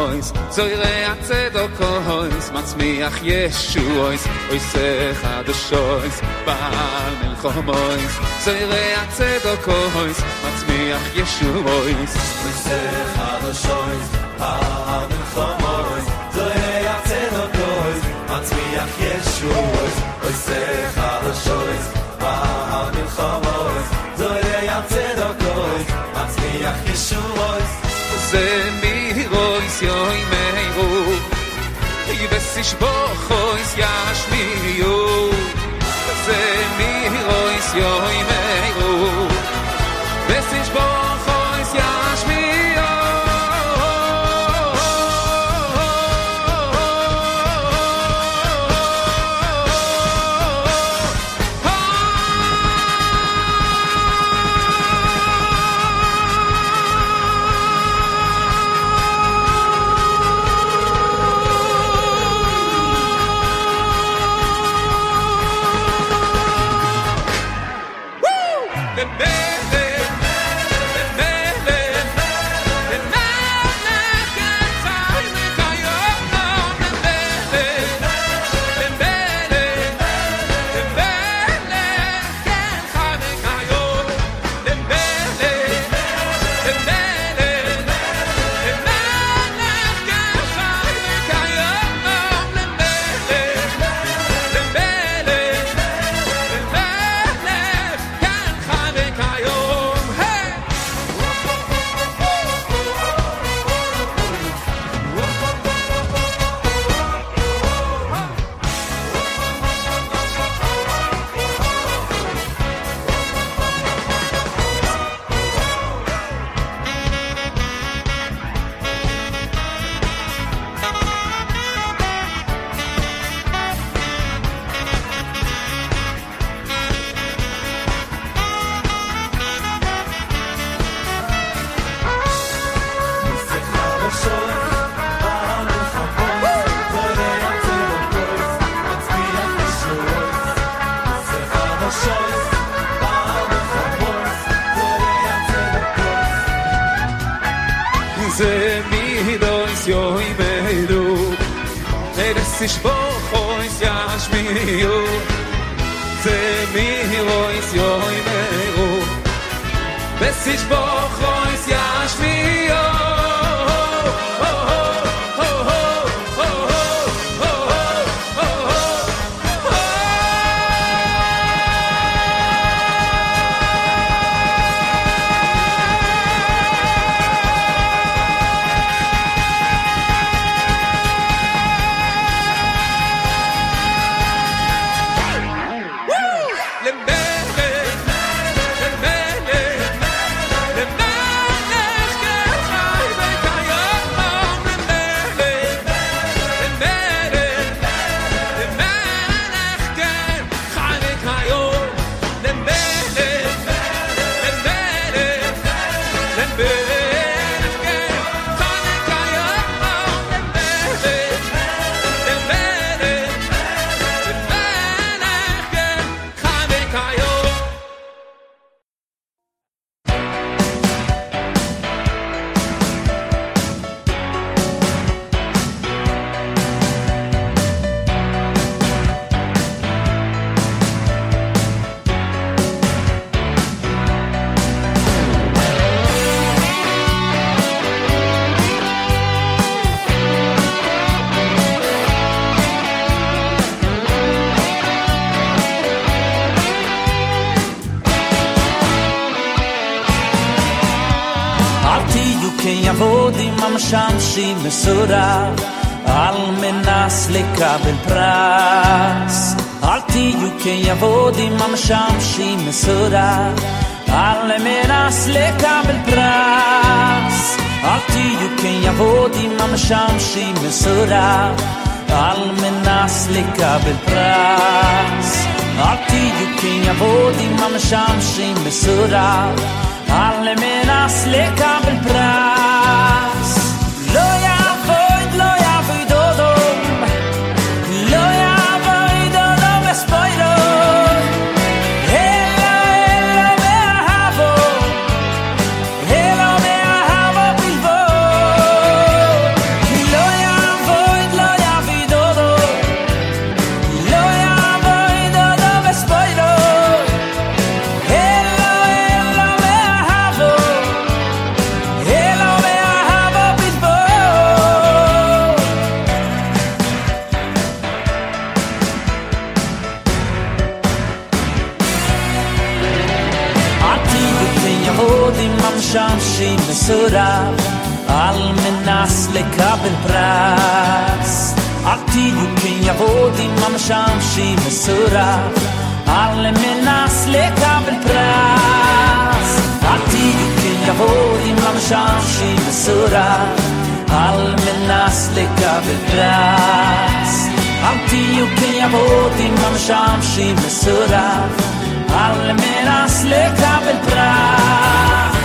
מלחומויס זוירי הצדוקויס מצמיח ישועויס אוי זה חדשות בעל מלחומויס זוירי הצדוקויס מצמיח ישועויס אוי זה חדשות בעל מלחומויס זוהי הצדוקויס מצמיח ישועויס אוי זה חדשות בעל מלחומויס זוהי הצדוקויס מצמיח ישועויס זה מירויס יוי מירו יבסיש בוכויס ישמיעו זה מירויס יוי מירו בסיש כיבודים המשמשים מסורה על מנס לקבל פרס אל תהיו כיבודים המשמשים מסורה על מנס לקבל פרס אל תהיו כיבודים המשמשים מסורה על מנס לקבל פרס אל תהיו כיבודים המשמשים מסורה alle menas lekabel pras כיהודים המשמשים מסורב על מנס לקבל פרס עתיד כיהודים המשמשים מסורב על מנס לקבל פרס אל תהיו כיבודים המשמשים מסורב על מנס לקבל פרס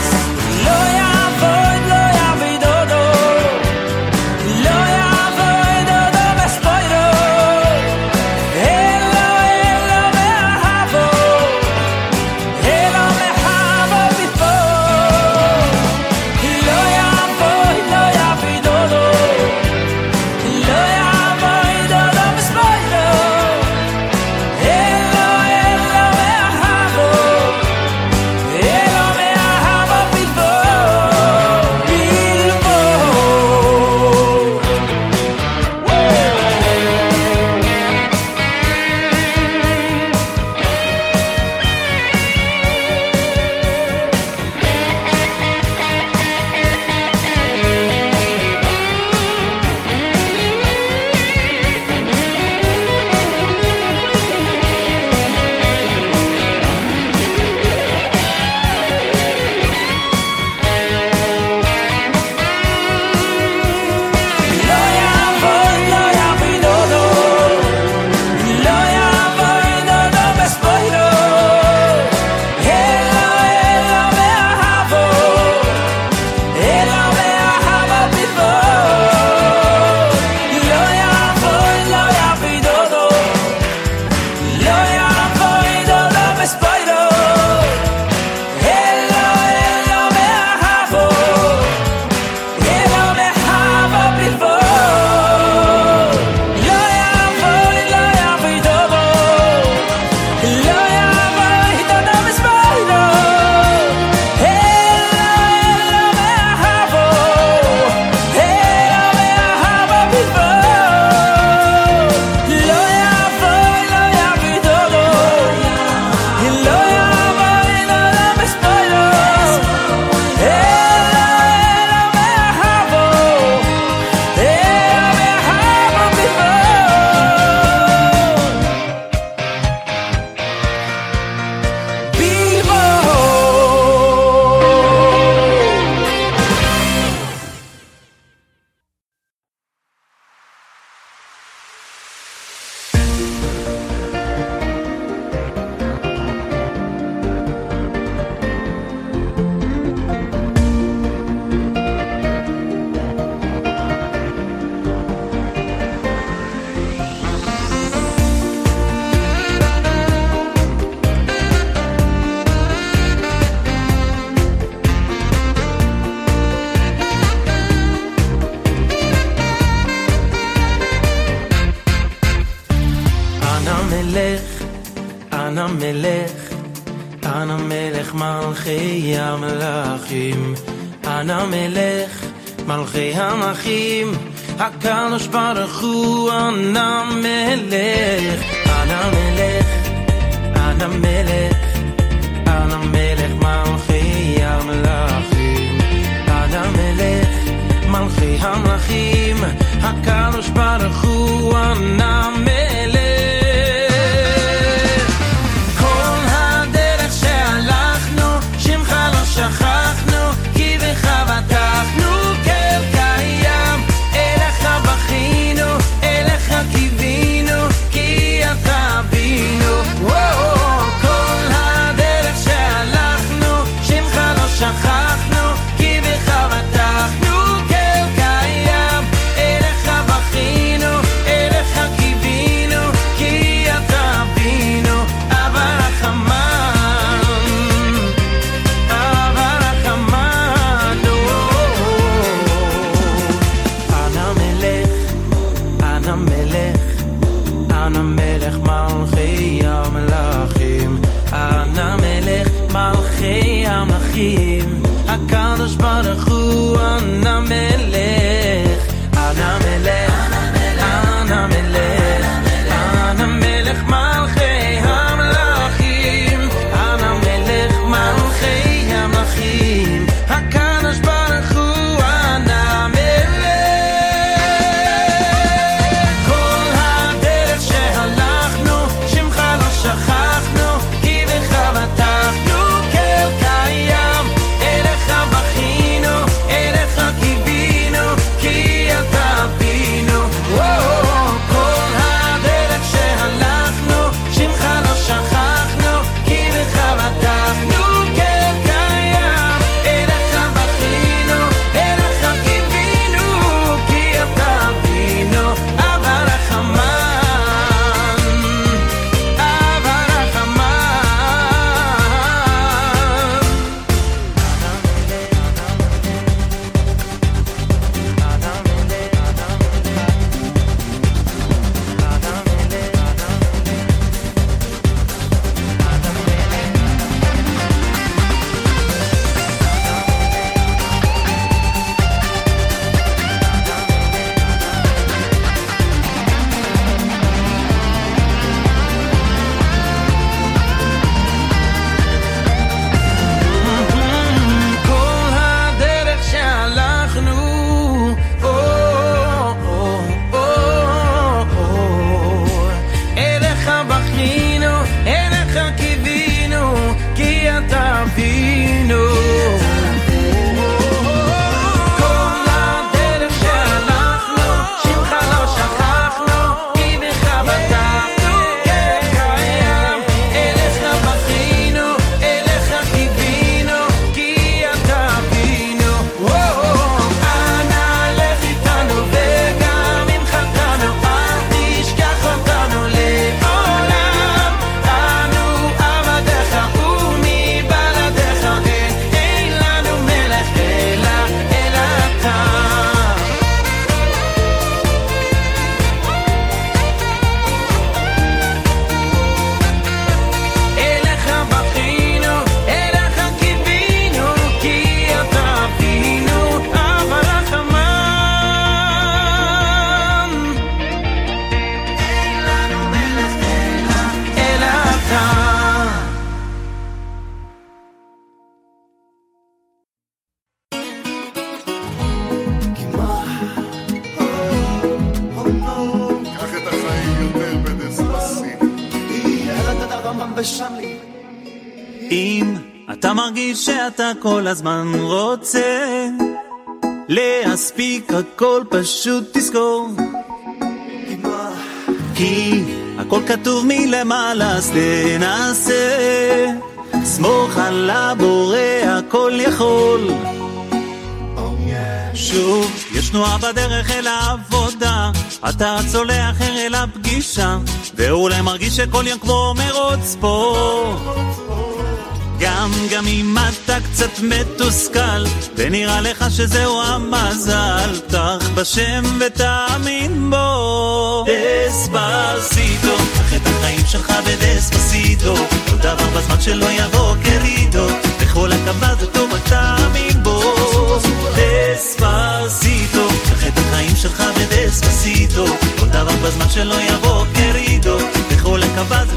אתה כל הזמן רוצה. להספיק הכל פשוט תזכור. כי הכל כתוב מלמעלה אז תנסה. סמוך על הבורא הכל יכול. שוב, יש תנועה בדרך אל העבודה, אתה צולע אחר אל הפגישה, ואולי מרגיש שכל יום כמו מרוץ פה. סתם גם אם אתה קצת מתוסכל ונראה לך שזהו המזל פתח בשם ותאמין בו. דספסיטו קח את החיים שלך בדספסיטו כל דבר בזמן שלא יבוא קרידו בכל הקו זה טוב רק תאמין בו. דספסיטו קח את החיים שלך בדספסיטו כל דבר בזמן שלא יבוא קרידו בכל הקו זה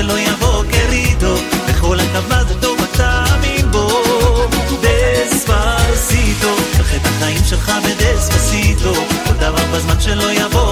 שלא יבוא קרידו, בכל הקו זה טוב תאמין בו. דספסיטו, קח את החיים שלך בדספסיטו, כל דבר בזמן שלא יבוא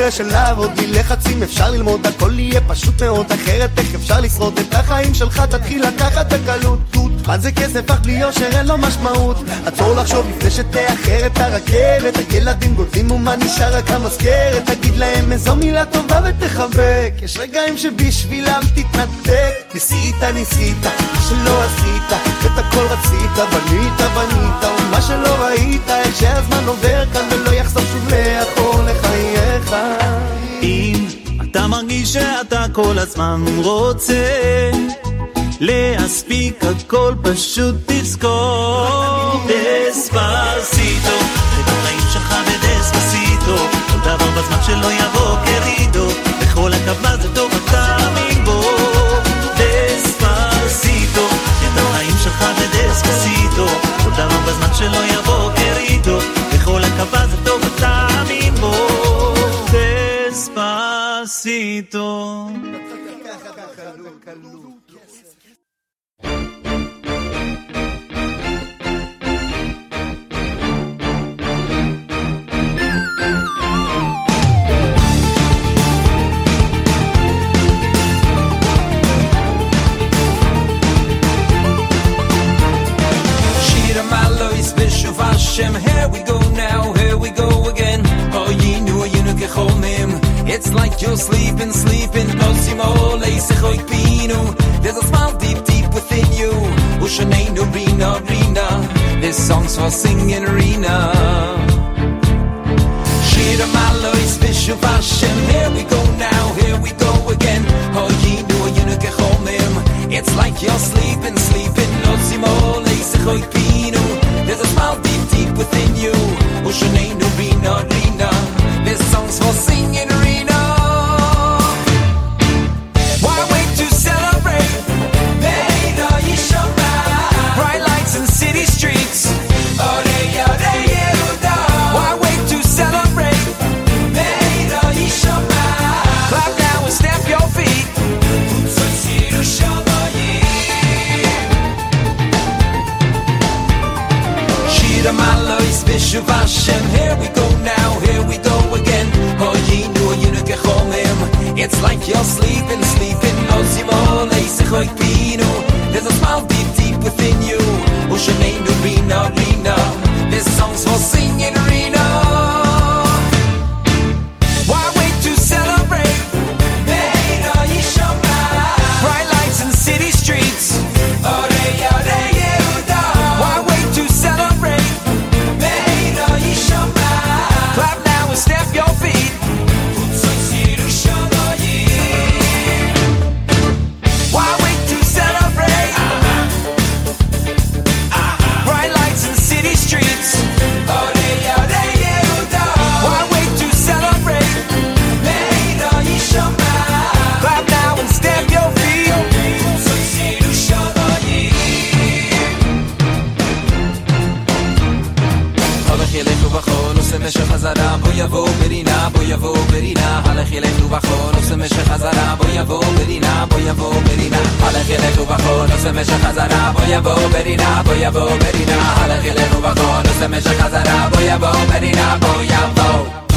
פתאום תראה שלעבוד בלי לחצים אפשר ללמוד הכל יהיה פשוט מאוד אחרת איך אפשר לשרוד? את החיים שלך תתחיל לקחת בקלות. מה זה כסף? אך בלי יושר אין לו משמעות. עצור לחשוב לפני שתאחר את הרכבת. הילדים גודלים ומה נשאר? רק המזכרת תגיד להם איזו מילה טובה ותחבק. יש רגעים שבשבילם תתנתק. ניסית ניסית שלא עשית את הכל רצית בנית בנית ומה שלא ראית איך שהזמן עובר כאן ולא יחזור שוב לאחור לחייך אם אתה מרגיש שאתה כל הזמן רוצה להספיק הכל פשוט תזכור. דספסיטו את החיים שלך בדספסיטו כל דבר בזמן שלא יבוא קרידו בכל הקו זה טוב תאמין בו דספסיטו את החיים שלך בדספסיטו כל דבר בזמן שלא יבוא קרידו と you're sleeping, sleeping. Osimo Leisechoi Pinu. There's a smile deep, deep within you. Ushaneinu Rina, Rina. This song's for singing Rina. Shira Malois Bishuv Hashem, here we go now, here we go again. Know Gechomim. It's like you're sleeping, sleeping. Osimo Leisechoi Pinu. There's a smile deep, deep within you. Ushaneinu Rina, Rina. This song's for singing Rina. Here we go now, here we go again. Gechomim. It's like you're sleeping, sleeping. Osimo Leisechoi Pinu. There's a smile deep, deep within you. Rina, Rina. This song's for singing יבוא ברינה, בוא יבוא ברינה, הלך ילך ובחול, עושה משך חזרה, בוא יבוא ברינה, בוא יבוא ברינה, הלך ילך ובחול, עושה משך חזרה, בוא יבוא ברינה, בוא יבוא ברינה, הלך ילך ובחול, עושה משך חזרה, בוא יבוא ברינה, בוא יבוא.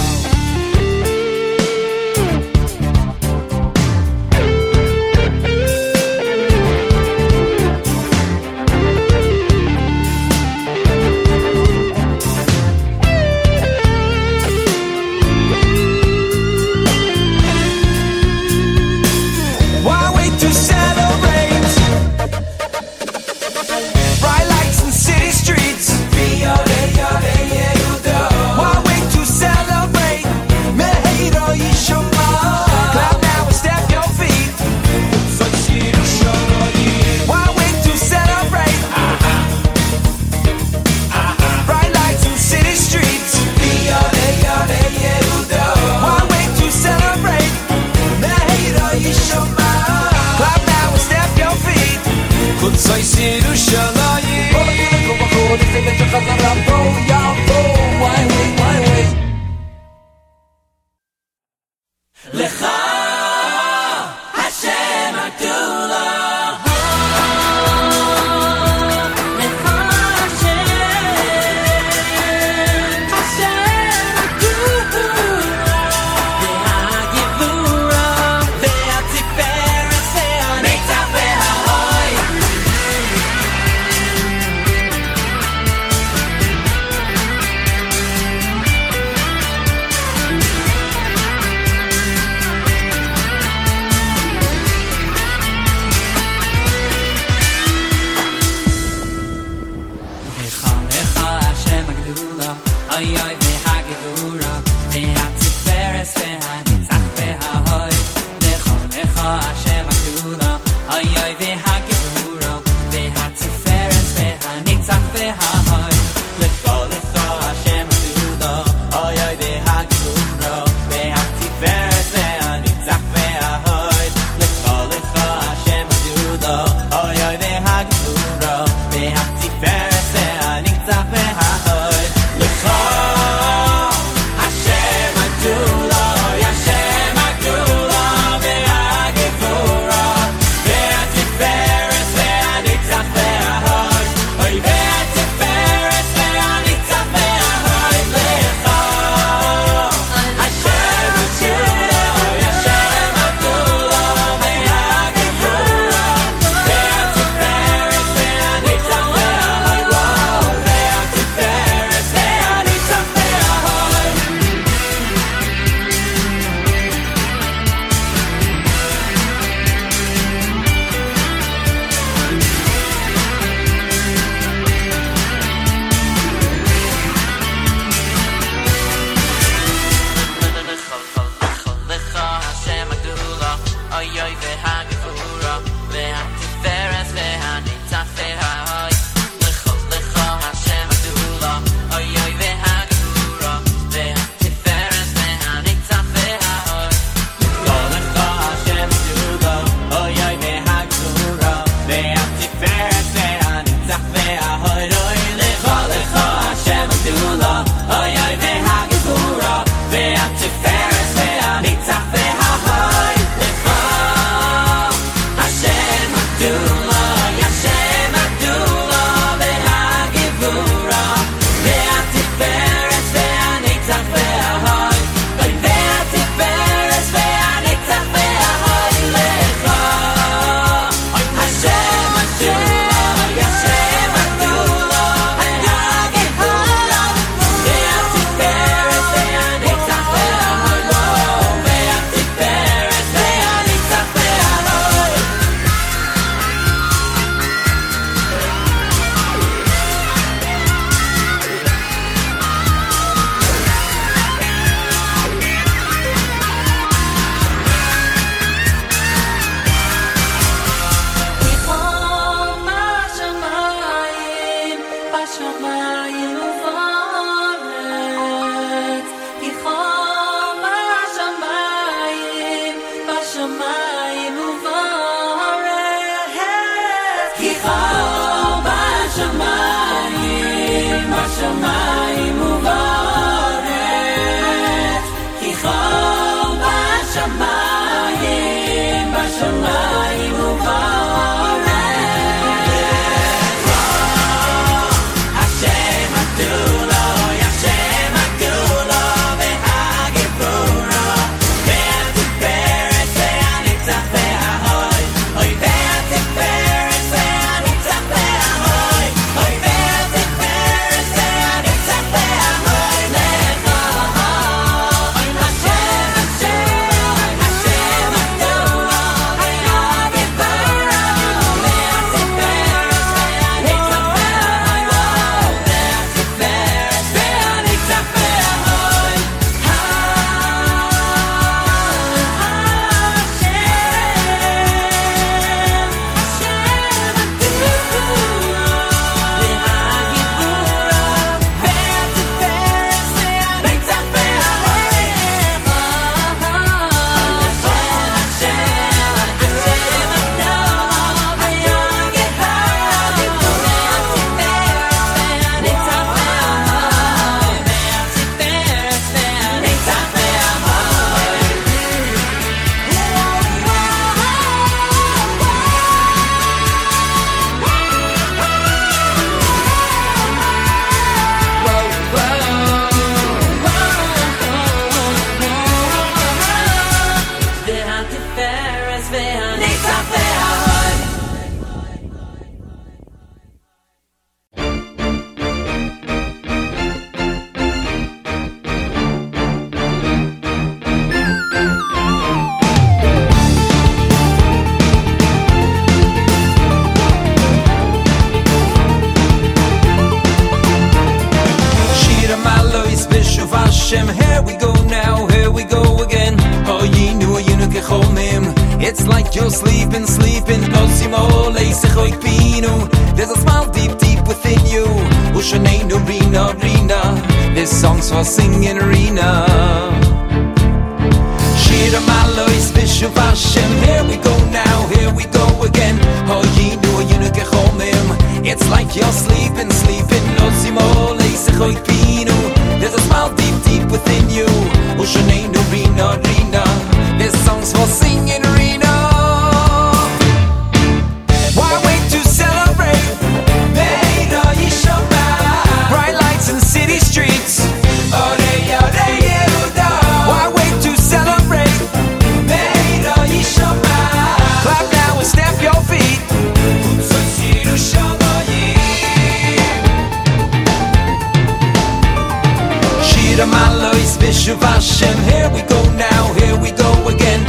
Here we go now, here we go again.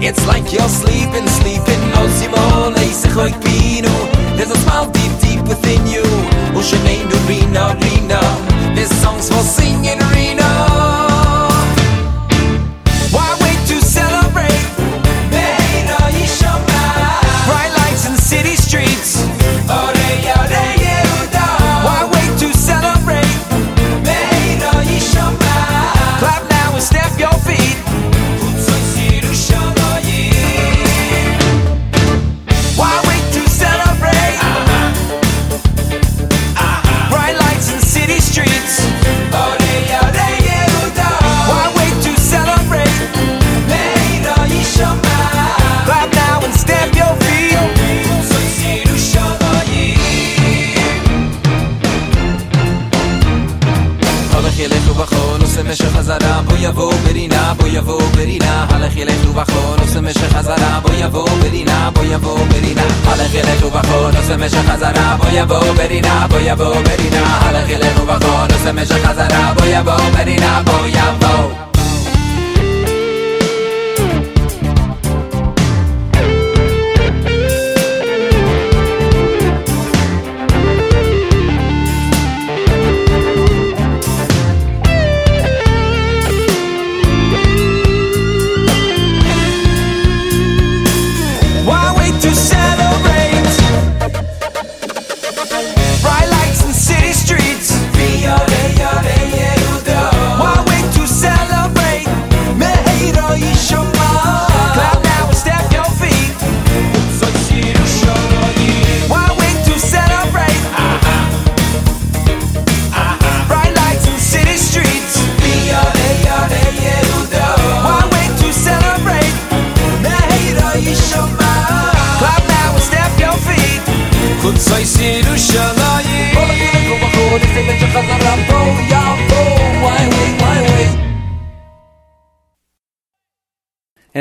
It's like you're sleeping, sleeping. No simo, leisechoi pino. There's a smile deep, deep within you. Ushaneinu, Rina, Rina. This song's for singing, Rina. הלך ילך ובחול, עושה משך חזרה, בוא יבוא ברינה, בוא יבוא ברינה. הלך ילך ובחול, עושה משך חזרה, בוא יבוא ברינה, בוא יבוא ברינה. הלך ילך ובחול, עושה משך חזרה, בוא יבוא ברינה, בוא יבוא.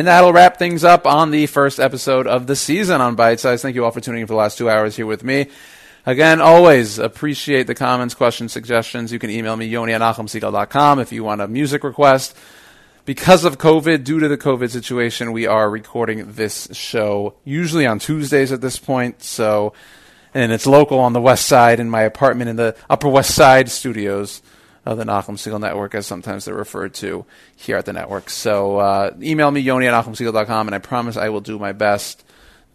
And that'll wrap things up on the first episode of the season on Bite Size. Thank you all for tuning in for the last two hours here with me. Again, always appreciate the comments, questions, suggestions. You can email me, yoni at if you want a music request. Because of COVID, due to the COVID situation, we are recording this show usually on Tuesdays at this point. So, and it's local on the west side in my apartment in the Upper West Side studios of the Nachum Segal Network, as sometimes they're referred to here at the network. So, uh, email me, yoni at nachumsegal.com, and I promise I will do my best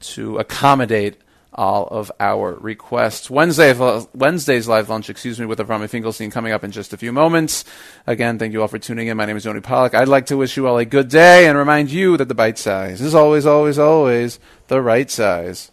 to accommodate all of our requests. Wednesday, Wednesday's live lunch, excuse me, with Avrami Finkelstein coming up in just a few moments. Again, thank you all for tuning in. My name is Yoni Pollak. I'd like to wish you all a good day and remind you that the bite size is always, always, always the right size.